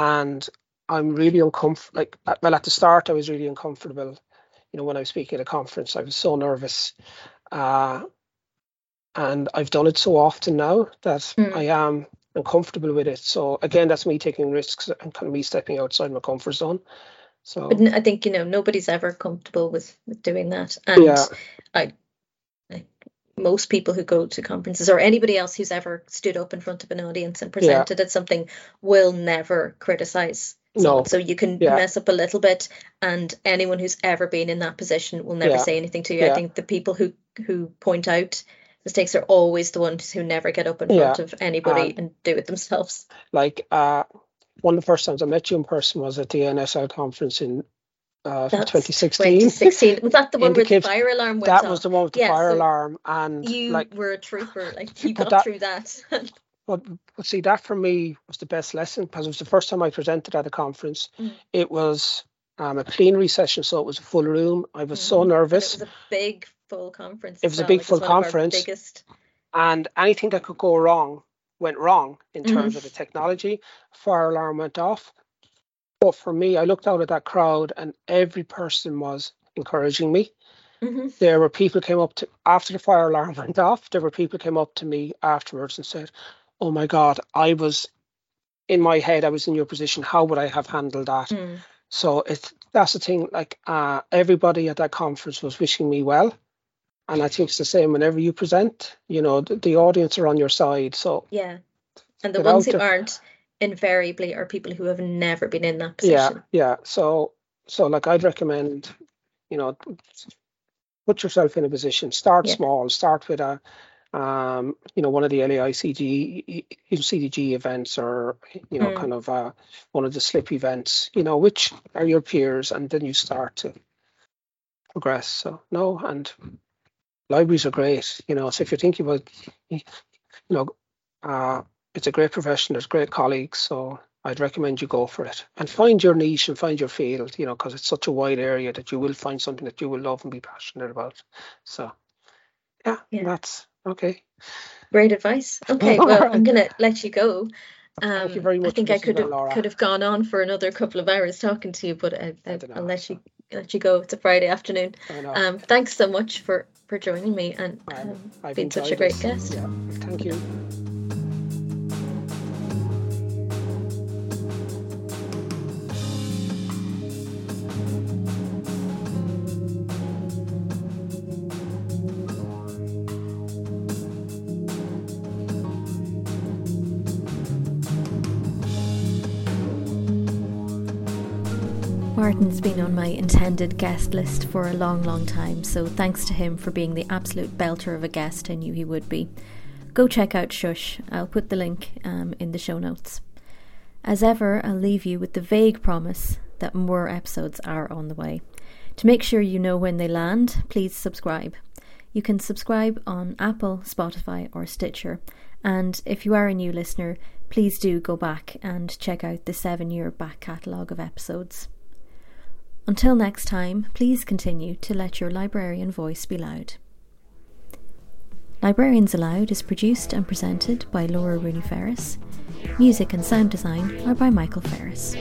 and I'm really uncomfortable. Like, well, at the start, I was really uncomfortable. You know, when I was speaking at a conference, I was so nervous. Uh, and I've done it so often now that mm. I am and comfortable with it. So again, that's me taking risks and kind of me stepping outside my comfort zone. So but I think you know nobody's ever comfortable with, with doing that, and yeah. I, most people who go to conferences or anybody else who's ever stood up in front of an audience and presented yeah. at something will never criticize. Someone. No. So you can yeah. mess up a little bit, and anyone who's ever been in that position will never say anything to you. I think the people who who point out mistakes are always the ones who never get up in front yeah. of anybody um, and do it themselves. Like uh, one of the first times I met you in person was at the NSL conference in uh, 2016. 2016. Was that the one where the fire alarm went That off? was the one with the yeah, fire so alarm, and you like, were a trooper. Like you got that, through that. but, but see, that for me was the best lesson because it was the first time I presented at a conference. Mm. It was um, a plenary session, so it was a full room. I was mm. so nervous. It was a big full conference. It was a big full conference. Biggest... And anything that could go wrong went wrong in terms mm-hmm. of the technology. Fire alarm went off. But for me, I looked out at that crowd and every person was encouraging me. Mm-hmm. There were people came up to after the fire alarm went off. There were people came up to me afterwards and said, "Oh my God, I was in my head. I was in your position. How would I have handled that?" Mm. So it's that's the thing. Like uh, everybody at that conference was wishing me well, and I think it's the same whenever you present, you know, the, the audience are on your side. So yeah. And the ones who there. aren't invariably are people who have never been in that position. Yeah, yeah. So so like I'd recommend, you know, put yourself in a position, start yeah. small, start with a um, you know, one of the LAICG, CDG events or, you know, mm. kind of uh, one of the SLIP events, you know, which are your peers, and then you start to progress. So, no, and libraries are great, you know. So if you're thinking about, you know, uh, it's a great profession. There's great colleagues, so I'd recommend you go for it and find your niche and find your field. You know, because it's such a wide area that you will find something that you will love and be passionate about. So, yeah, yeah. that's okay. Great advice. Okay, well, I'm gonna let you go. Um, Thank you very much. I think I could have could have gone on for another couple of hours talking to you, but I, I, will let you let you go. It's a Friday afternoon. Um, thanks so much for for joining me and um, being such a great this. guest. Yeah, thank you. Martin's been on my intended guest list for a long, long time, so thanks to him for being the absolute belter of a guest I knew he would be. Go check out Shush, I'll put the link um, in the show notes. As ever, I'll leave you with the vague promise that more episodes are on the way. To make sure you know when they land, please subscribe. You can subscribe on Apple, Spotify, or Stitcher. And if you are a new listener, please do go back and check out the seven year back catalogue of episodes. Until next time, please continue to let your librarian voice be loud. Librarians Aloud is produced and presented by Laura Rooney Ferris. Music and sound design are by Michael Ferris.